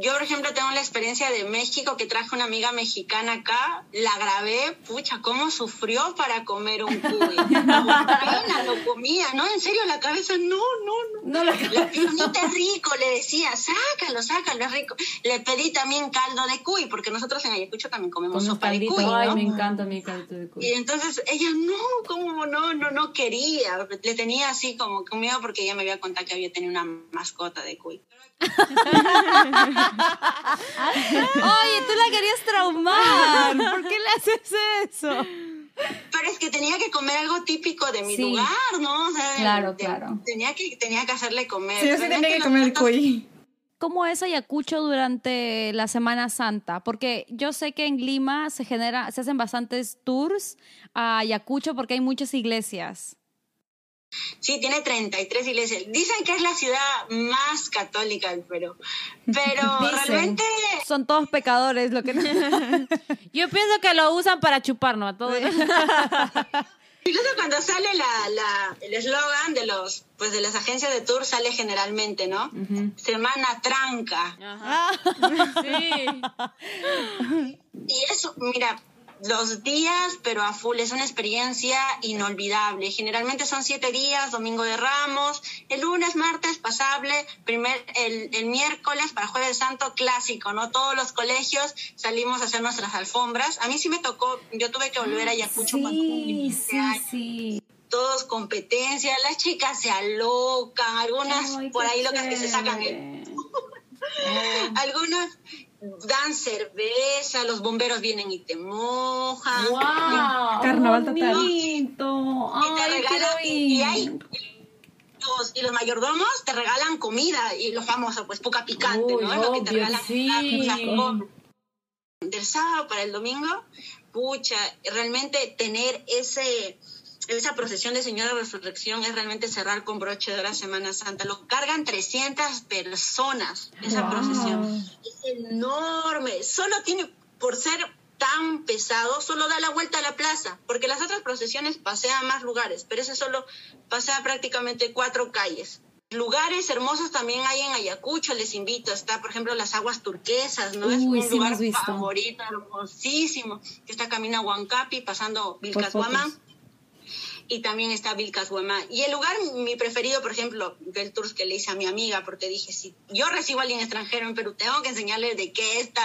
Yo, por ejemplo, tengo la experiencia de México que traje una amiga mexicana acá, la grabé, pucha, cómo sufrió para comer un cuy. Lo comía, ¿no? En serio, la cabeza, no, no, no. No la La piernita es rico, le decía, sácalo, sácalo, es rico. Le pedí también caldo de cuy, porque nosotros en Ayacucho también comemos Con sopa de cuy, Ay, ¿no? me encanta mi caldo de cuy. Y entonces ella, no, ¿cómo no? No, no quería. Le tenía así como miedo porque ella me había contado que había tenido una mascota de cuy. Oye, tú la querías traumar. ¿Por qué le haces eso? Pero es que tenía que comer algo típico de mi Sí. lugar, ¿no? O sea, Claro, de- claro. Tenía que, tenía que hacerle comer. Sí, yo sí tenía que comer el cuy. ¿Cómo es Ayacucho durante la Semana Santa? Porque yo sé que en Lima se genera, se hacen bastantes tours a Ayacucho porque hay muchas iglesias. Sí, tiene 33 iglesias. Dicen que es la ciudad más católica del Perú. Pero Dicen. realmente Son todos pecadores, lo que no. Yo pienso que lo usan para chupar, ¿no? A todo. Incluso cuando sale la, la- el eslogan de los pues de las agencias de tour sale generalmente, ¿no? Semana tranca. Sí. Y eso, mira, los días, pero a full, es una experiencia inolvidable. Generalmente son siete días, domingo de Ramos, el lunes, martes, pasable, primer, el, el miércoles para Jueves Santo, clásico, ¿no? Todos los colegios salimos a hacer nuestras alfombras. A mí sí me tocó, yo tuve que volver a Ayacucho cuando cumplí 15 años. sí. todos competencia, las chicas se alocan, algunas Ay, por ahí locas que se sacan el algunos dan cerveza, los bomberos vienen y te mojan. ¡Wow! Carnaval qué total. Y te ¡Ay, regalan, y, y hay- los, y los mayordomos te regalan comida, y lo famoso, pues, poca picante, Uy, ¿no? Es lo que te regalan. sí. la- la com- Del sábado para el domingo, pucha, realmente tener ese esa procesión de Señora Resurrección es realmente cerrar con broche de oro Semana Santa. Lo cargan 300 personas, esa Wow. procesión. Es enorme. Solo tiene, por ser tan pesado, solo da la vuelta a la plaza, porque las otras procesiones pasean más lugares, pero ese solo pasea prácticamente cuatro calles. Lugares hermosos también hay en Ayacucho, les invito. Está, por ejemplo, las aguas turquesas, ¿no? es Uy, un sí lugar favorito, hermosísimo. que Está camino a Huancapi, pasando Vilcashuamán fotos. Y también está Vilcashuamán. Y el lugar, mi preferido, por ejemplo, del tour que le hice a mi amiga, porque dije, si yo recibo a alguien extranjero en Perú, tengo que enseñarle de qué está,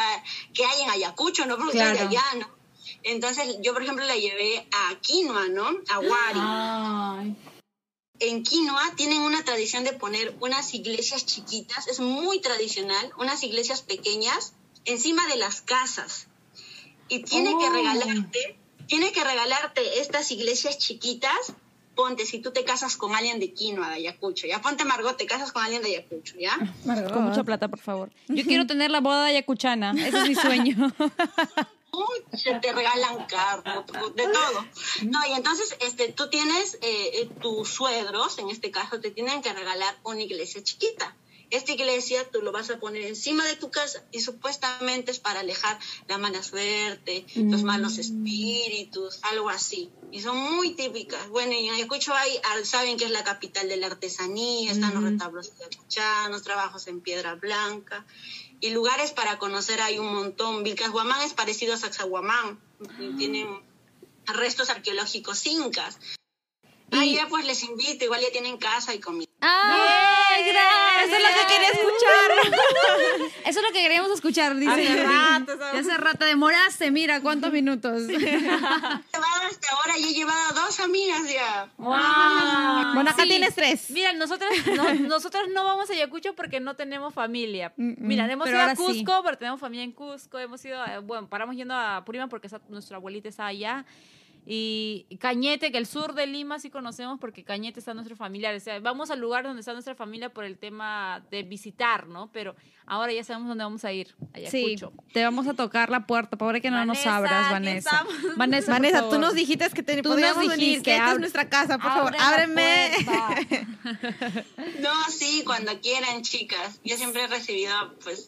qué hay en Ayacucho, no porque soy de Claro. allá, ¿no? Entonces, yo, por ejemplo, la llevé a Quinoa, ¿no? A Huari. Ay, en Quinoa tienen una tradición de poner unas iglesias chiquitas, es muy tradicional, unas iglesias pequeñas encima de las casas. Y tiene que Oh. regalarte, tiene que regalarte estas iglesias chiquitas. Ponte, si tú te casas con alguien de Quinoa, de Ayacucho, ya ponte Margot, te casas con alguien de Ayacucho, ¿ya? Con mucha plata, por favor. Yo quiero tener la boda ayacuchana. Ese es mi sueño. Se te regalan carros, de todo. No, y entonces este, tú tienes, eh, eh, tus suegros, en este caso, te tienen que regalar una iglesia chiquita. Esta iglesia tú lo vas a poner encima de tu casa y supuestamente es para alejar la mala suerte, los malos espíritus, algo así. Y son muy típicas. Bueno, y en Ayacucho hay, ah, saben que es la capital de la artesanía, están los retablos ayacuchanos, trabajos en piedra blanca y lugares para conocer hay un montón. Vilcashuamán es parecido a Sacsayhuamán, y tienen restos arqueológicos incas. Ahí ya pues les invito, igual ya tienen casa y comida. ¡Ay, gracias! Eso es lo que quería escuchar. Eso es lo que queríamos escuchar, dice. Hace rato, hace rato demoraste, mira cuántos minutos. He llevado hasta ahora y he llevado a dos amigas ya. ¡Wow! Bueno, acá Sí. tienes tres. Mira, nosotros no, nosotros no vamos a Ayacucho porque no tenemos familia. Mm, mm, Mira, hemos pero ido a ahora sí. Cusco, pero tenemos familia en Cusco. Hemos ido, a- bueno, paramos yendo a Purima porque esa- nuestra abuelita está allá. Y Cañete, que el sur de Lima sí conocemos porque Cañete está nuestra familia. O sea, vamos al lugar donde está nuestra familia por el tema de visitar, ¿no? Pero ahora ya sabemos dónde vamos a ir, Sí, Ayacucho. te vamos a tocar la puerta. Pobre que no nos abras, Vanessa. estamos. Vanessa, Vanessa, tú nos dijiste que te Tú nos podíamos venir, dijiste, que esta abre- es nuestra casa, por favor, ábreme. No, sí, cuando quieran, chicas. Yo siempre he recibido, pues,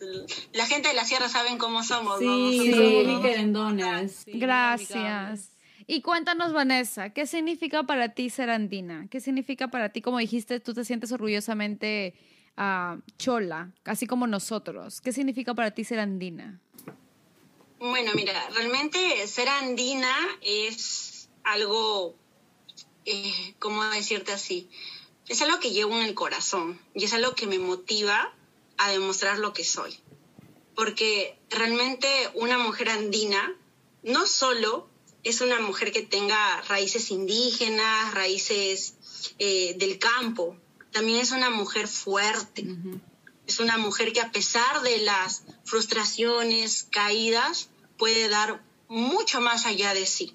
la gente de la sierra saben cómo somos, ¿no? Sí, Nosotros sí, querendonas. Sí, Gracias. Y cuéntanos, Vanessa, ¿qué significa para ti ser andina? ¿Qué significa para ti, como dijiste, tú te sientes orgullosamente ah, chola, así como nosotros? ¿Qué significa para ti ser andina? Bueno, mira, realmente ser andina es algo, eh, ¿cómo decirte así? Es algo que llevo en el corazón y es algo que me motiva a demostrar lo que soy. Porque realmente una mujer andina no solo es una mujer que tenga raíces indígenas, raíces eh, del campo, también es una mujer fuerte. Es una mujer que a pesar de las frustraciones, caídas, puede dar mucho más allá de sí.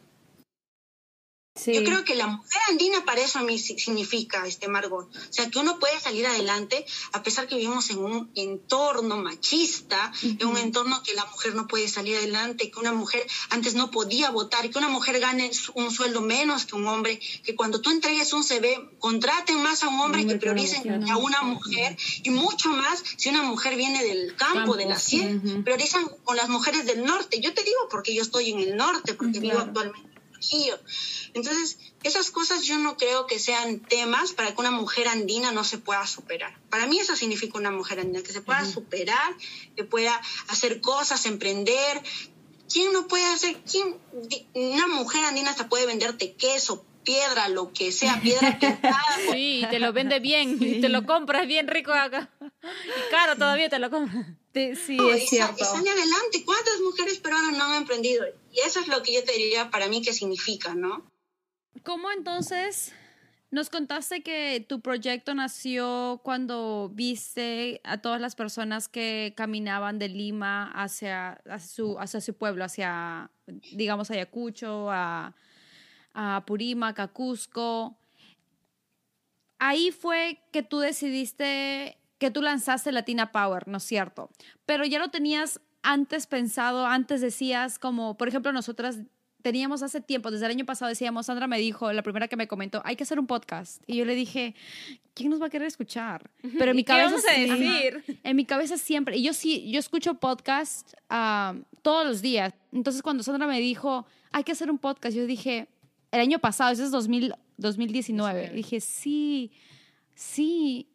Sí. Yo creo que la mujer andina para eso a mí si- significa, este Margot. O sea, que uno puede salir adelante a pesar que vivimos en un entorno machista, en un entorno que la mujer no puede salir adelante, que una mujer antes no podía votar, que una mujer gane un sueldo menos que un hombre, que cuando tú entregues un CV, contraten más a un hombre que prioricen a una mujer y mucho más si una mujer viene del campo, Campo, de la sierra, priorizan con las mujeres del norte. Yo te digo porque yo estoy en el norte, porque vivo actualmente en Trujillo. Entonces, esas cosas yo no creo que sean temas para que una mujer andina no se pueda superar. Para mí eso significa una mujer andina, que se pueda superar, que pueda hacer cosas, emprender. ¿Quién no puede hacer? ¿Quién? Una mujer andina hasta puede venderte queso, piedra, lo que sea, piedra pintada. Sí, y te lo vende bien, y te lo compras bien rico acá. Y caro todavía te lo compras. Te- sí, No, es y, cierto. y sale adelante. ¿Cuántas mujeres peruanas no han emprendido? Y eso es lo que yo te diría para mí que significa, ¿no? ¿Cómo entonces nos contaste que tu proyecto nació cuando viste a todas las personas que caminaban de Lima hacia, hacia su, hacia su pueblo, hacia, digamos, Ayacucho, a, a Purímac, a Cusco? Ahí fue que tú decidiste, que tú lanzaste Latina Power, ¿no es cierto? Pero ya lo tenías antes pensado, antes decías como, por ejemplo, nosotras teníamos hace tiempo, desde el año pasado decíamos, Sandra me dijo, la primera que me comentó, hay que hacer un podcast. Y yo le dije, ¿quién nos va a querer escuchar? Pero en mi ¿Y qué cabeza vamos a sí- decir? en mi cabeza siempre, y yo sí, yo escucho podcast ah, todos los días. Entonces cuando Sandra me dijo, hay que hacer un podcast, yo dije, el año pasado, ese es 2000, 2019, dije, sí, sí,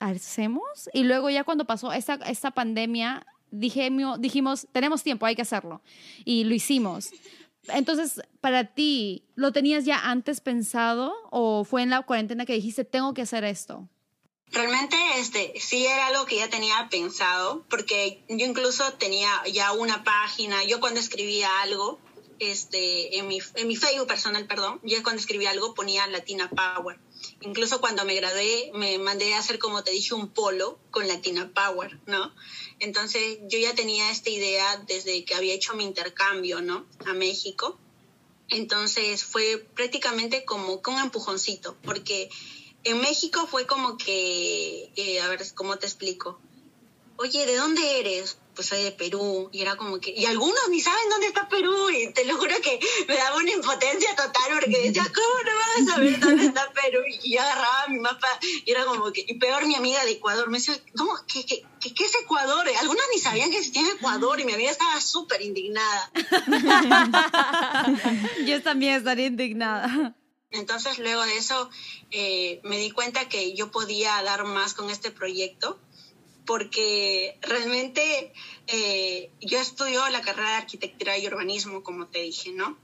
hacemos. Y luego ya cuando pasó esta, esta pandemia, dije, dijimos, tenemos tiempo, hay que hacerlo. Y lo hicimos. Entonces, para ti, ¿lo tenías ya antes pensado o fue en la cuarentena que dijiste, tengo que hacer esto? Realmente este sí era algo que ya tenía pensado, porque yo incluso tenía ya una página, yo cuando escribía algo, este, en, mi, en mi Facebook personal, perdón, yo cuando escribí algo ponía Latina Power. Incluso cuando me gradué, me mandé a hacer, como te dije, un polo con Latina Power, ¿no? Entonces yo ya tenía esta idea desde que había hecho mi intercambio, ¿no? A México. Entonces fue prácticamente como un empujoncito, porque en México fue como que, eh, a ver, ¿cómo te explico? Oye, ¿de dónde eres? Pues soy de Perú. Y era como que, y algunos ni saben dónde está Perú. Y te lo juro que me daba una impotencia total porque decía, ¿cómo no vas a saber dónde está Perú? Y yo agarraba mi mapa y era como que, y peor mi amiga de Ecuador me decía, ¿cómo? ¿Qué, qué, qué, qué es Ecuador? Algunos ni sabían que existía Ecuador y mi amiga estaba súper indignada. Yo también estaría indignada. Entonces luego de eso eh, me di cuenta que yo podía dar más con este proyecto porque realmente eh, yo estudio la carrera de arquitectura y urbanismo, como te dije, ¿no?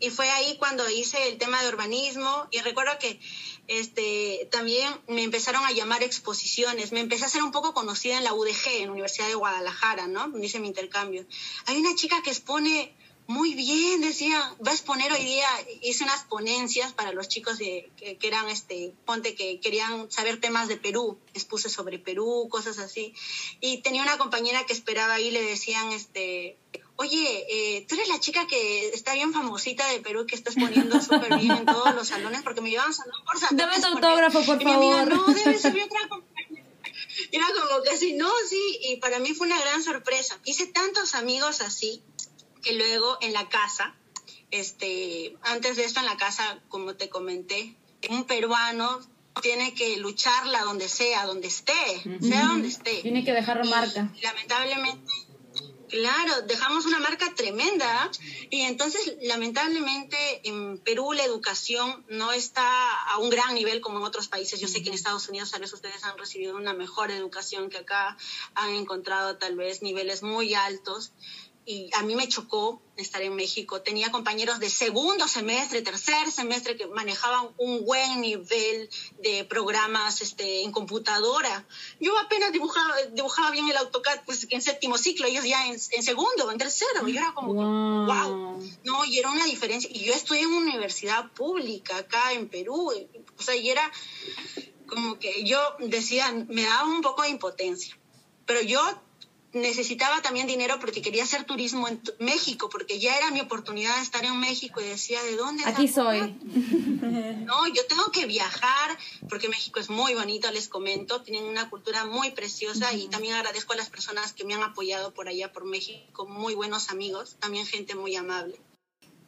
Y fue ahí cuando hice el tema de urbanismo y recuerdo que este, también me empezaron a llamar exposiciones, me empecé a ser un poco conocida en la UDG, en la Universidad de Guadalajara, ¿no? Hice mi intercambio. Hay una chica que expone muy bien, decía, va a exponer hoy día, hice unas ponencias para los chicos de, que, que, eran, este, ponte, que querían saber temas de Perú, expuse sobre Perú, cosas así, y tenía una compañera que esperaba ahí, le decían, este, oye, eh, tú eres la chica que está bien famosita de Perú, que está exponiendo súper bien en todos los salones, porque me llevaban salón por salón. Dame tu autógrafo, por y favor. Mi amiga, no, debe ser otra compañera. Era como que así, no, sí, y para mí fue una gran sorpresa. Hice tantos amigos así, que luego en la casa, este, antes de esto en la casa, como te comenté, un peruano tiene que lucharla donde sea, donde esté, uh -huh. sea donde esté. Tiene que dejar marca. Y, lamentablemente, claro, dejamos una marca tremenda y entonces lamentablemente en Perú la educación no está a un gran nivel como en otros países. Yo sé que en Estados Unidos tal vez ustedes han recibido una mejor educación que acá, han encontrado tal vez niveles muy altos y a mí me chocó estar en México. Tenía compañeros de segundo semestre, tercer semestre que manejaban un buen nivel de programas este, en computadora. Yo apenas dibujaba, dibujaba bien el AutoCAD pues, en séptimo ciclo, ellos ya en, en segundo, en tercero. Y yo era como, wow. wow. No, y era una diferencia. Y yo estudié en una universidad pública acá en Perú. O sea, y era como que yo decía, me daba un poco de impotencia. Pero yo necesitaba también dinero porque quería hacer turismo en México, porque ya era mi oportunidad de estar en México y decía, ¿de dónde? Aquí soy. No, yo tengo que viajar porque México es muy bonito, les comento, tienen una cultura muy preciosa uh -huh. y también agradezco a las personas que me han apoyado por allá, por México, muy buenos amigos, también gente muy amable.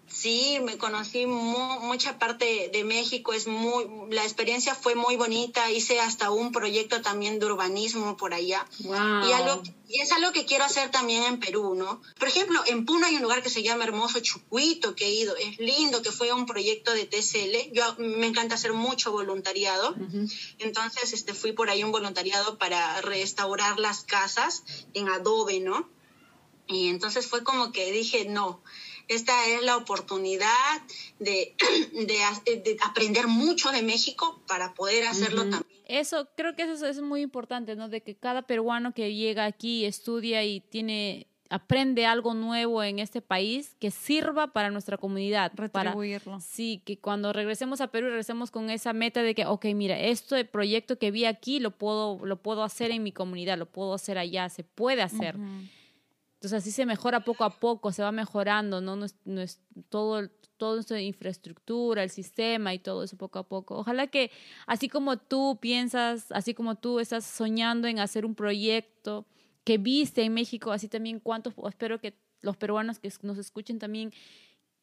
Sí, me conocí mu mucha parte de México, es muy, la experiencia fue muy bonita, hice hasta un proyecto también de urbanismo por allá. Wow. Y, algo, y es algo que quiero hacer también en Perú, ¿no? Por ejemplo, en Puno hay un lugar que se llama Hermoso Chucuito, que he ido, es lindo, que fue un proyecto de TCL. Yo me encanta hacer mucho voluntariado, uh -huh. entonces este, fui por ahí un voluntariado para restaurar las casas en adobe, ¿no? Y entonces fue como que dije, no, esta es la oportunidad de, de, de, aprender mucho de México para poder hacerlo uh -huh. también. Eso, creo que eso es muy importante, ¿no? De que cada peruano que llega aquí, estudia y tiene aprende algo nuevo en este país que sirva para nuestra comunidad. Retribuirlo. Para, sí, que cuando regresemos a Perú, regresemos con esa meta de que, ok, mira, este proyecto que vi aquí lo puedo, lo puedo hacer en mi comunidad, lo puedo hacer allá, se puede hacer. Uh -huh. Entonces así se mejora poco a poco, se va mejorando, ¿no? no es, todo, toda nuestra infraestructura, el sistema y todo eso poco a poco. Ojalá que así como tú piensas, así como tú estás soñando en hacer un proyecto que viste en México, así también cuántos, espero que los peruanos que nos escuchen también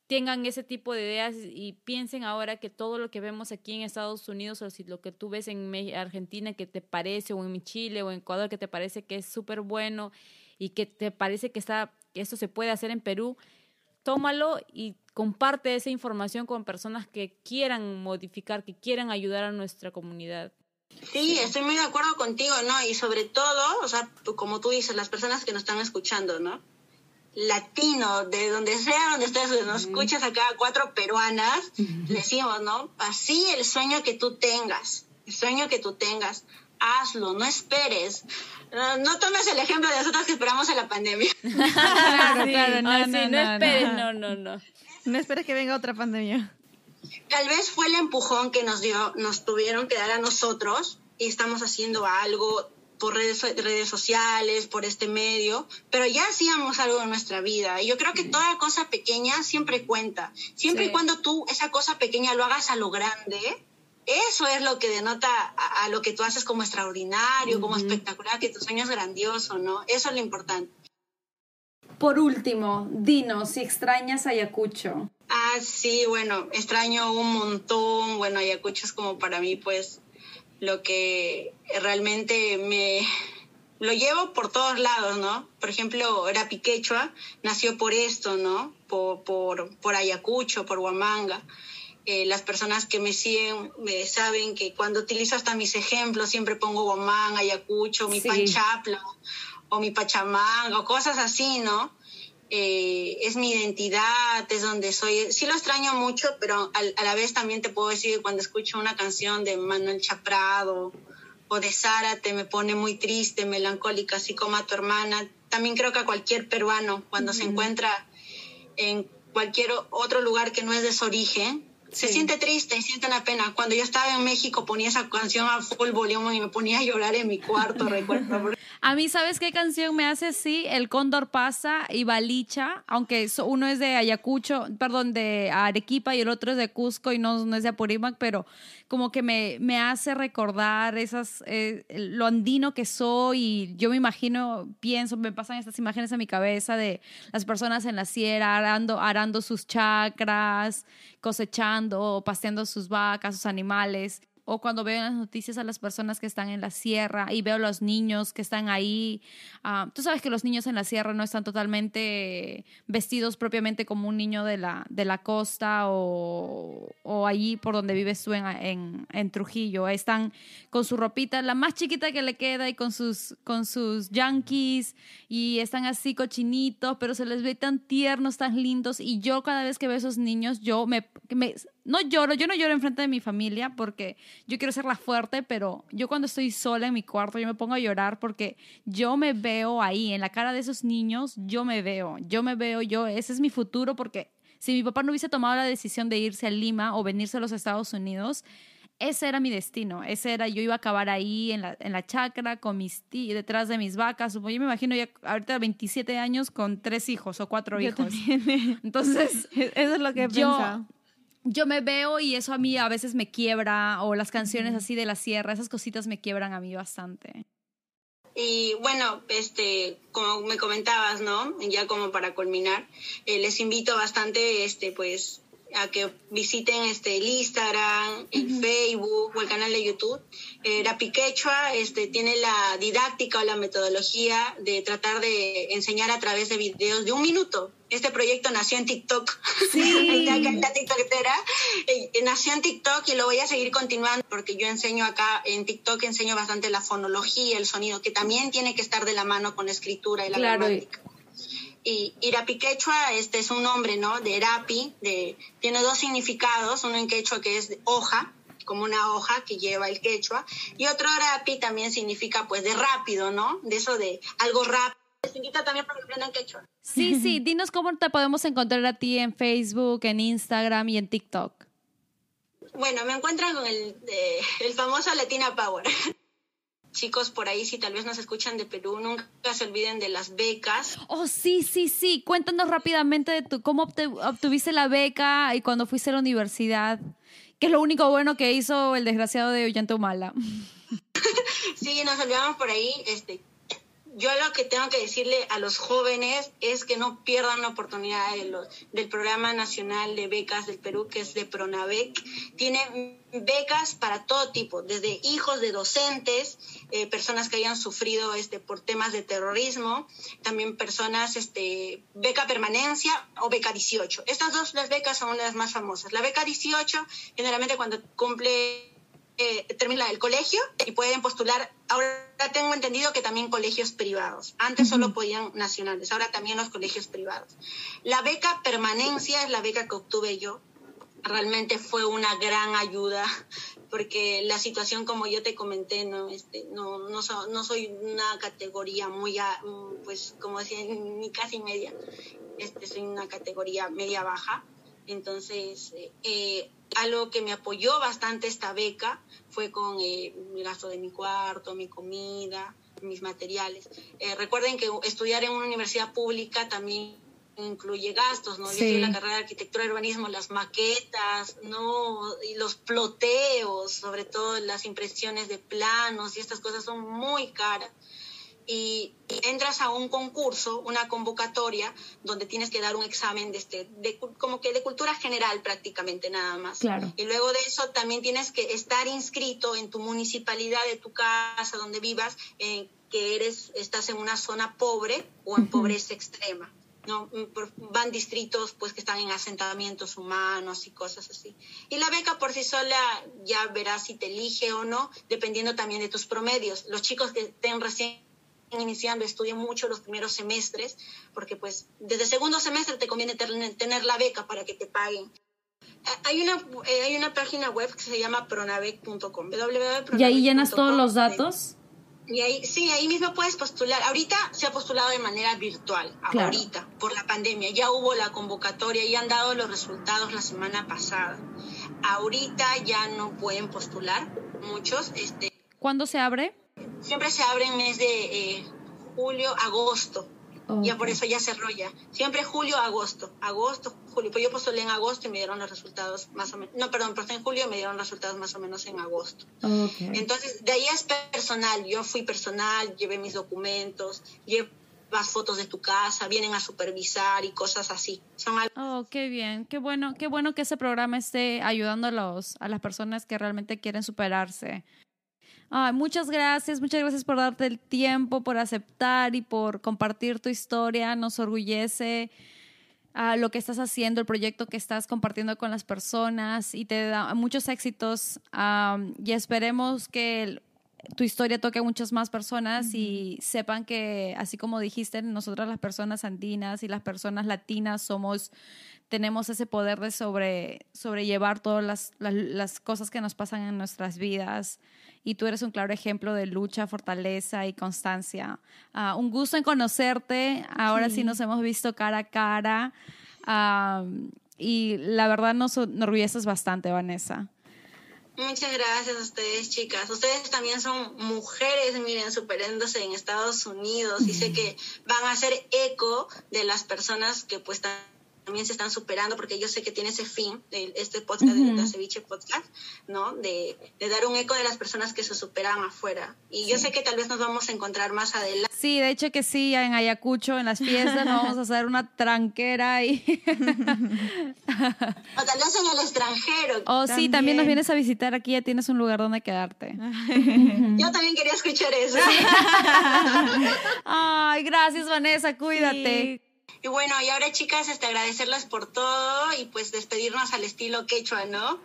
tengan ese tipo de ideas y piensen ahora que todo lo que vemos aquí en Estados Unidos o si lo que tú ves en Argentina que te parece o en Chile o en Ecuador que te parece que es súper bueno y que te parece que, está, que esto se puede hacer en Perú, tómalo y comparte esa información con personas que quieran modificar, que quieran ayudar a nuestra comunidad. Sí, estoy muy de acuerdo contigo, ¿no? Y sobre todo, o sea, como tú dices, las personas que nos están escuchando, ¿no? Latino, de donde sea, donde estés, donde nos escuchas acá, cuatro peruanas, decimos, ¿no? Así el sueño que tú tengas, el sueño que tú tengas, hazlo, no esperes. No, no tomes el ejemplo de nosotros que esperamos en la pandemia. Claro, claro, no, sí, no, no, no, esperes, no. no, no, no. No esperes que venga otra pandemia. Tal vez fue el empujón que nos dio, nos tuvieron que dar a nosotros y estamos haciendo algo por redes, redes sociales, por este medio, pero ya hacíamos algo en nuestra vida. Y yo creo que toda cosa pequeña siempre cuenta. Siempre Sí. y cuando tú esa cosa pequeña lo hagas a lo grande, eso es lo que denota a, a lo que tú haces como extraordinario, como espectacular, que tu sueño es grandioso, ¿no? Eso es lo importante. Por último, dinos si extrañas Ayacucho. Ah, sí, bueno, extraño un montón. Bueno, Ayacucho es como para mí, pues, lo que realmente me lo llevo por todos lados, ¿no? Por ejemplo, Rapi Quechua nació por esto, ¿no? Por, por, por Ayacucho, por Huamanga. Eh, las personas que me siguen me saben que cuando utilizo hasta mis ejemplos siempre pongo Huamanga, Ayacucho, mi Sí. Panchapla o mi Pachamanga o cosas así, ¿no? eh, es mi identidad, es donde soy. Sí lo extraño mucho, pero al- a la vez también te puedo decir que cuando escucho una canción de Manuel Chaprado o de Zárate me pone muy triste, melancólica, así como a tu hermana. También creo que a cualquier peruano, cuando se encuentra en cualquier otro lugar que no es de su origen, se Sí. siente triste siente una pena. Cuando yo estaba en México ponía esa canción a full volumen y me ponía a llorar en mi cuarto, recuerdo. A mí, ¿sabes qué canción me hace así? El Cóndor pasa y Balicha, aunque uno es de Ayacucho, perdón, de Arequipa y el otro es de Cusco y no, no es de Apurímac, pero como que me, me hace recordar esas, eh, lo andino que soy y yo me imagino, pienso, me pasan estas imágenes en mi cabeza de las personas en la sierra arando, arando sus chacras, cosechando, pasteando sus vacas, sus animales o cuando veo en las noticias a las personas que están en la sierra y veo los niños que están ahí. ah, tú sabes que los niños en la sierra no están totalmente vestidos propiamente como un niño de la, de la costa o, o allí por donde vives tú en, en, Trujillo. Están con su ropita, la más chiquita que le queda y con sus, con sus yankees y están así cochinitos, pero se les ve tan tiernos, tan lindos. Y yo cada vez que veo a esos niños, yo me no lloro, yo no lloro enfrente de mi familia porque yo quiero ser la fuerte, pero yo cuando estoy sola en mi cuarto, yo me pongo a llorar porque yo me veo ahí, en la cara de esos niños, yo me veo, yo me veo, yo, ese es mi futuro porque si mi papá no hubiese tomado la decisión de irse a Lima o venirse a los Estados Unidos, ese era mi destino, ese era, yo iba a acabar ahí en la, en la chacra con mis tí- detrás de mis vacas, yo me imagino ya ahorita 27 años con tres hijos o cuatro Yo hijos. también. Entonces, Eso es lo que he yo, pensado. Yo me veo y eso a mí a veces me quiebra, o las canciones así de la sierra, esas cositas me quiebran a mí bastante. Y bueno, este, como me comentabas, ¿no? Ya como para culminar, eh, les invito bastante, este, pues, a que visiten este el Instagram, el Facebook o el canal de YouTube. Eh, Rapi Quechua este, tiene la didáctica o la metodología de tratar de enseñar a través de videos de un minuto. Este proyecto nació en TikTok. Sí. la TikTokera. Eh, nació en TikTok y lo voy a seguir continuando porque yo enseño acá en TikTok, enseño bastante la fonología, el sonido, que también tiene que estar de la mano con la escritura y la Claro, gramática. Y Irapi quechua este es un nombre, ¿no? De Irapi, de, tiene dos significados, uno en quechua que es hoja, como una hoja que lleva el quechua, y otro Rapi también significa pues de rápido, ¿no? De eso de algo rápido. Les invito también para que aprendan quechua. Sí, sí, dinos cómo te podemos encontrar a ti en Facebook, en Instagram y en TikTok. Bueno, me encuentran con el, eh, el famoso Latina Power. Chicos por ahí, si tal vez nos escuchan de Perú, nunca se olviden de las becas. Oh, sí, sí, sí. Cuéntanos rápidamente de tu, cómo obtuviste la beca y cuando fuiste a la universidad. ¿Qué es lo único bueno que hizo el desgraciado de Ollantumala? Sí, nos olvidamos por ahí. Este, yo lo que tengo que decirle a los jóvenes es que no pierdan la oportunidad de los, del Programa Nacional de Becas del Perú, que es de Pronavec. Tiene becas para todo tipo, desde hijos de docentes, eh, personas que hayan sufrido este, por temas de terrorismo, también personas, este, beca permanencia o beca 18. Estas dos las becas son las más famosas. La beca 18, generalmente cuando cumple eh, termina el colegio y pueden postular. Ahora tengo entendido que también colegios privados. Antes solo podían nacionales, ahora también los colegios privados. La beca permanencia es la beca que obtuve yo. realmente fue una gran ayuda porque la situación como yo te comenté no este no no, so- no soy una categoría muy a- pues como decía ni casi media este soy una categoría media baja entonces eh, algo que me apoyó bastante esta beca fue con eh, el gasto de mi cuarto mi comida mis materiales Eh, recuerden que estudiar en una universidad pública también incluye gastos, ¿no? Yo Sí. la carrera de arquitectura y urbanismo, las maquetas, ¿no? Y los ploteos, sobre todo las impresiones de planos y estas cosas son muy caras. Y entras a un concurso, una convocatoria, donde tienes que dar un examen de, este, de, como que de cultura general prácticamente nada más. Claro. Y luego de eso también tienes que estar inscrito en tu municipalidad de tu casa, donde vivas, eh, que eres, estás en una zona pobre o en pobreza extrema. ¿no? Mm, Van distritos pues que están en asentamientos humanos y cosas así. Y la beca por sí sola ya verás si te elige o no, dependiendo también de tus promedios. Los chicos que estén recién iniciando estudian mucho los primeros semestres, porque pues desde segundo semestre te conviene tener la beca para que te paguen. Eh, Hay una, eh, hay una página web que se llama pronavec.com. Y ahí llenas todos los datos. Y ahí, sí, ahí mismo puedes postular. Ahorita se ha postulado de manera virtual, Claro. ahorita, por la pandemia. Ya hubo la convocatoria y han dado los resultados la semana pasada. Ahorita ya no pueden postular muchos. Este, ¿Cuándo se abre? Siempre se abre en mes de eh, julio, agosto. Ya por eso ya cerró ya. Siempre julio, agosto. Agosto, julio. Pues yo postulé en agosto y me dieron los resultados más o menos. No, perdón, postulé en julio y me dieron resultados más o menos en agosto. Entonces, de ahí es personal. Yo fui personal, llevé mis documentos, llevas fotos de tu casa, vienen a supervisar y cosas así. Son algo Oh, qué bien, qué bueno, qué bueno que ese programa esté ayudando a, los, a las personas que realmente quieren superarse. Ay, muchas gracias, muchas gracias por darte el tiempo, por aceptar y por compartir tu historia. Nos orgullece ah, lo que estás haciendo, el proyecto que estás compartiendo con las personas y te da muchos éxitos. y esperemos que el- tu historia toque a muchas más personas y sepan que, así como dijiste, nosotras las personas andinas y las personas latinas somos tenemos ese poder de sobre, sobrellevar todas las, las, las cosas que nos pasan en nuestras vidas. Y tú eres un claro ejemplo de lucha, fortaleza y constancia. Ah, un gusto en conocerte. Ahora sí, nos hemos visto cara a cara. Ah, y la verdad nos enorgulleces bastante, Vanessa. Muchas gracias a ustedes, chicas. Ustedes también son mujeres, miren, superándose en Estados Unidos y sé que van a hacer eco de las personas que pues también se están superando porque yo sé que tiene ese fin de este podcast de la Ceviche Podcast, ¿no? De, de dar un eco de las personas que se superan afuera. Y yo sé que tal vez nos vamos a encontrar más adelante. Sí, de hecho que sí, en Ayacucho, en las fiestas, nos vamos a hacer una tranquera y... O tal vez en el extranjero. oh, sí, también nos vienes a visitar aquí, ya tienes un lugar donde quedarte. Yo también quería escuchar eso. Ay, gracias, Vanessa, cuídate. Y bueno, y ahora chicas, este, agradecerles por todo y pues despedirnos al estilo quechua, ¿no?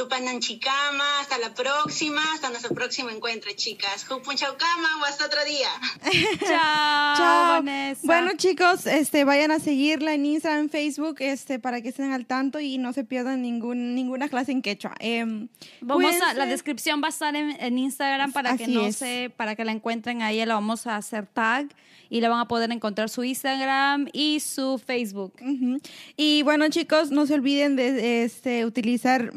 Tupanan chicama, hasta la próxima, hasta nuestro próximo encuentro, chicas. Jupun chaucama o hasta otro día. Chao, Chao. Vanessa. Bueno, chicos, este, vayan a seguirla en Instagram, en Facebook, este, para que estén al tanto y no se pierdan ningún, ninguna clase en quechua. Em, Vamos a, la descripción va a estar en, en Instagram para que Así no es. se, para que la encuentren ahí, la vamos a hacer tag y le van a poder encontrar su Instagram y su Facebook. Ujú. Y bueno, chicos, no se olviden de este, utilizar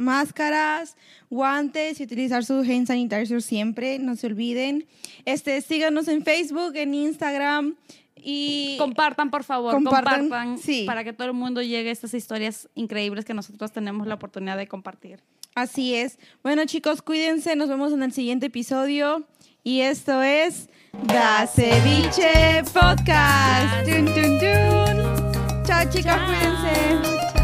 máscaras, guantes y utilizar su hand sanitizer siempre. No se olviden. Este, síganos en Facebook, en Instagram y Compartan, por favor, Compartan, compartan, sí. para que todo el mundo llegue a estas historias increíbles que nosotros tenemos la oportunidad de compartir. así es. Bueno, chicos, cuídense. Nos vemos en el siguiente episodio. Y esto es Da Ceviche Podcast. Dun, dun, dun. Chao, chicos, cuídense.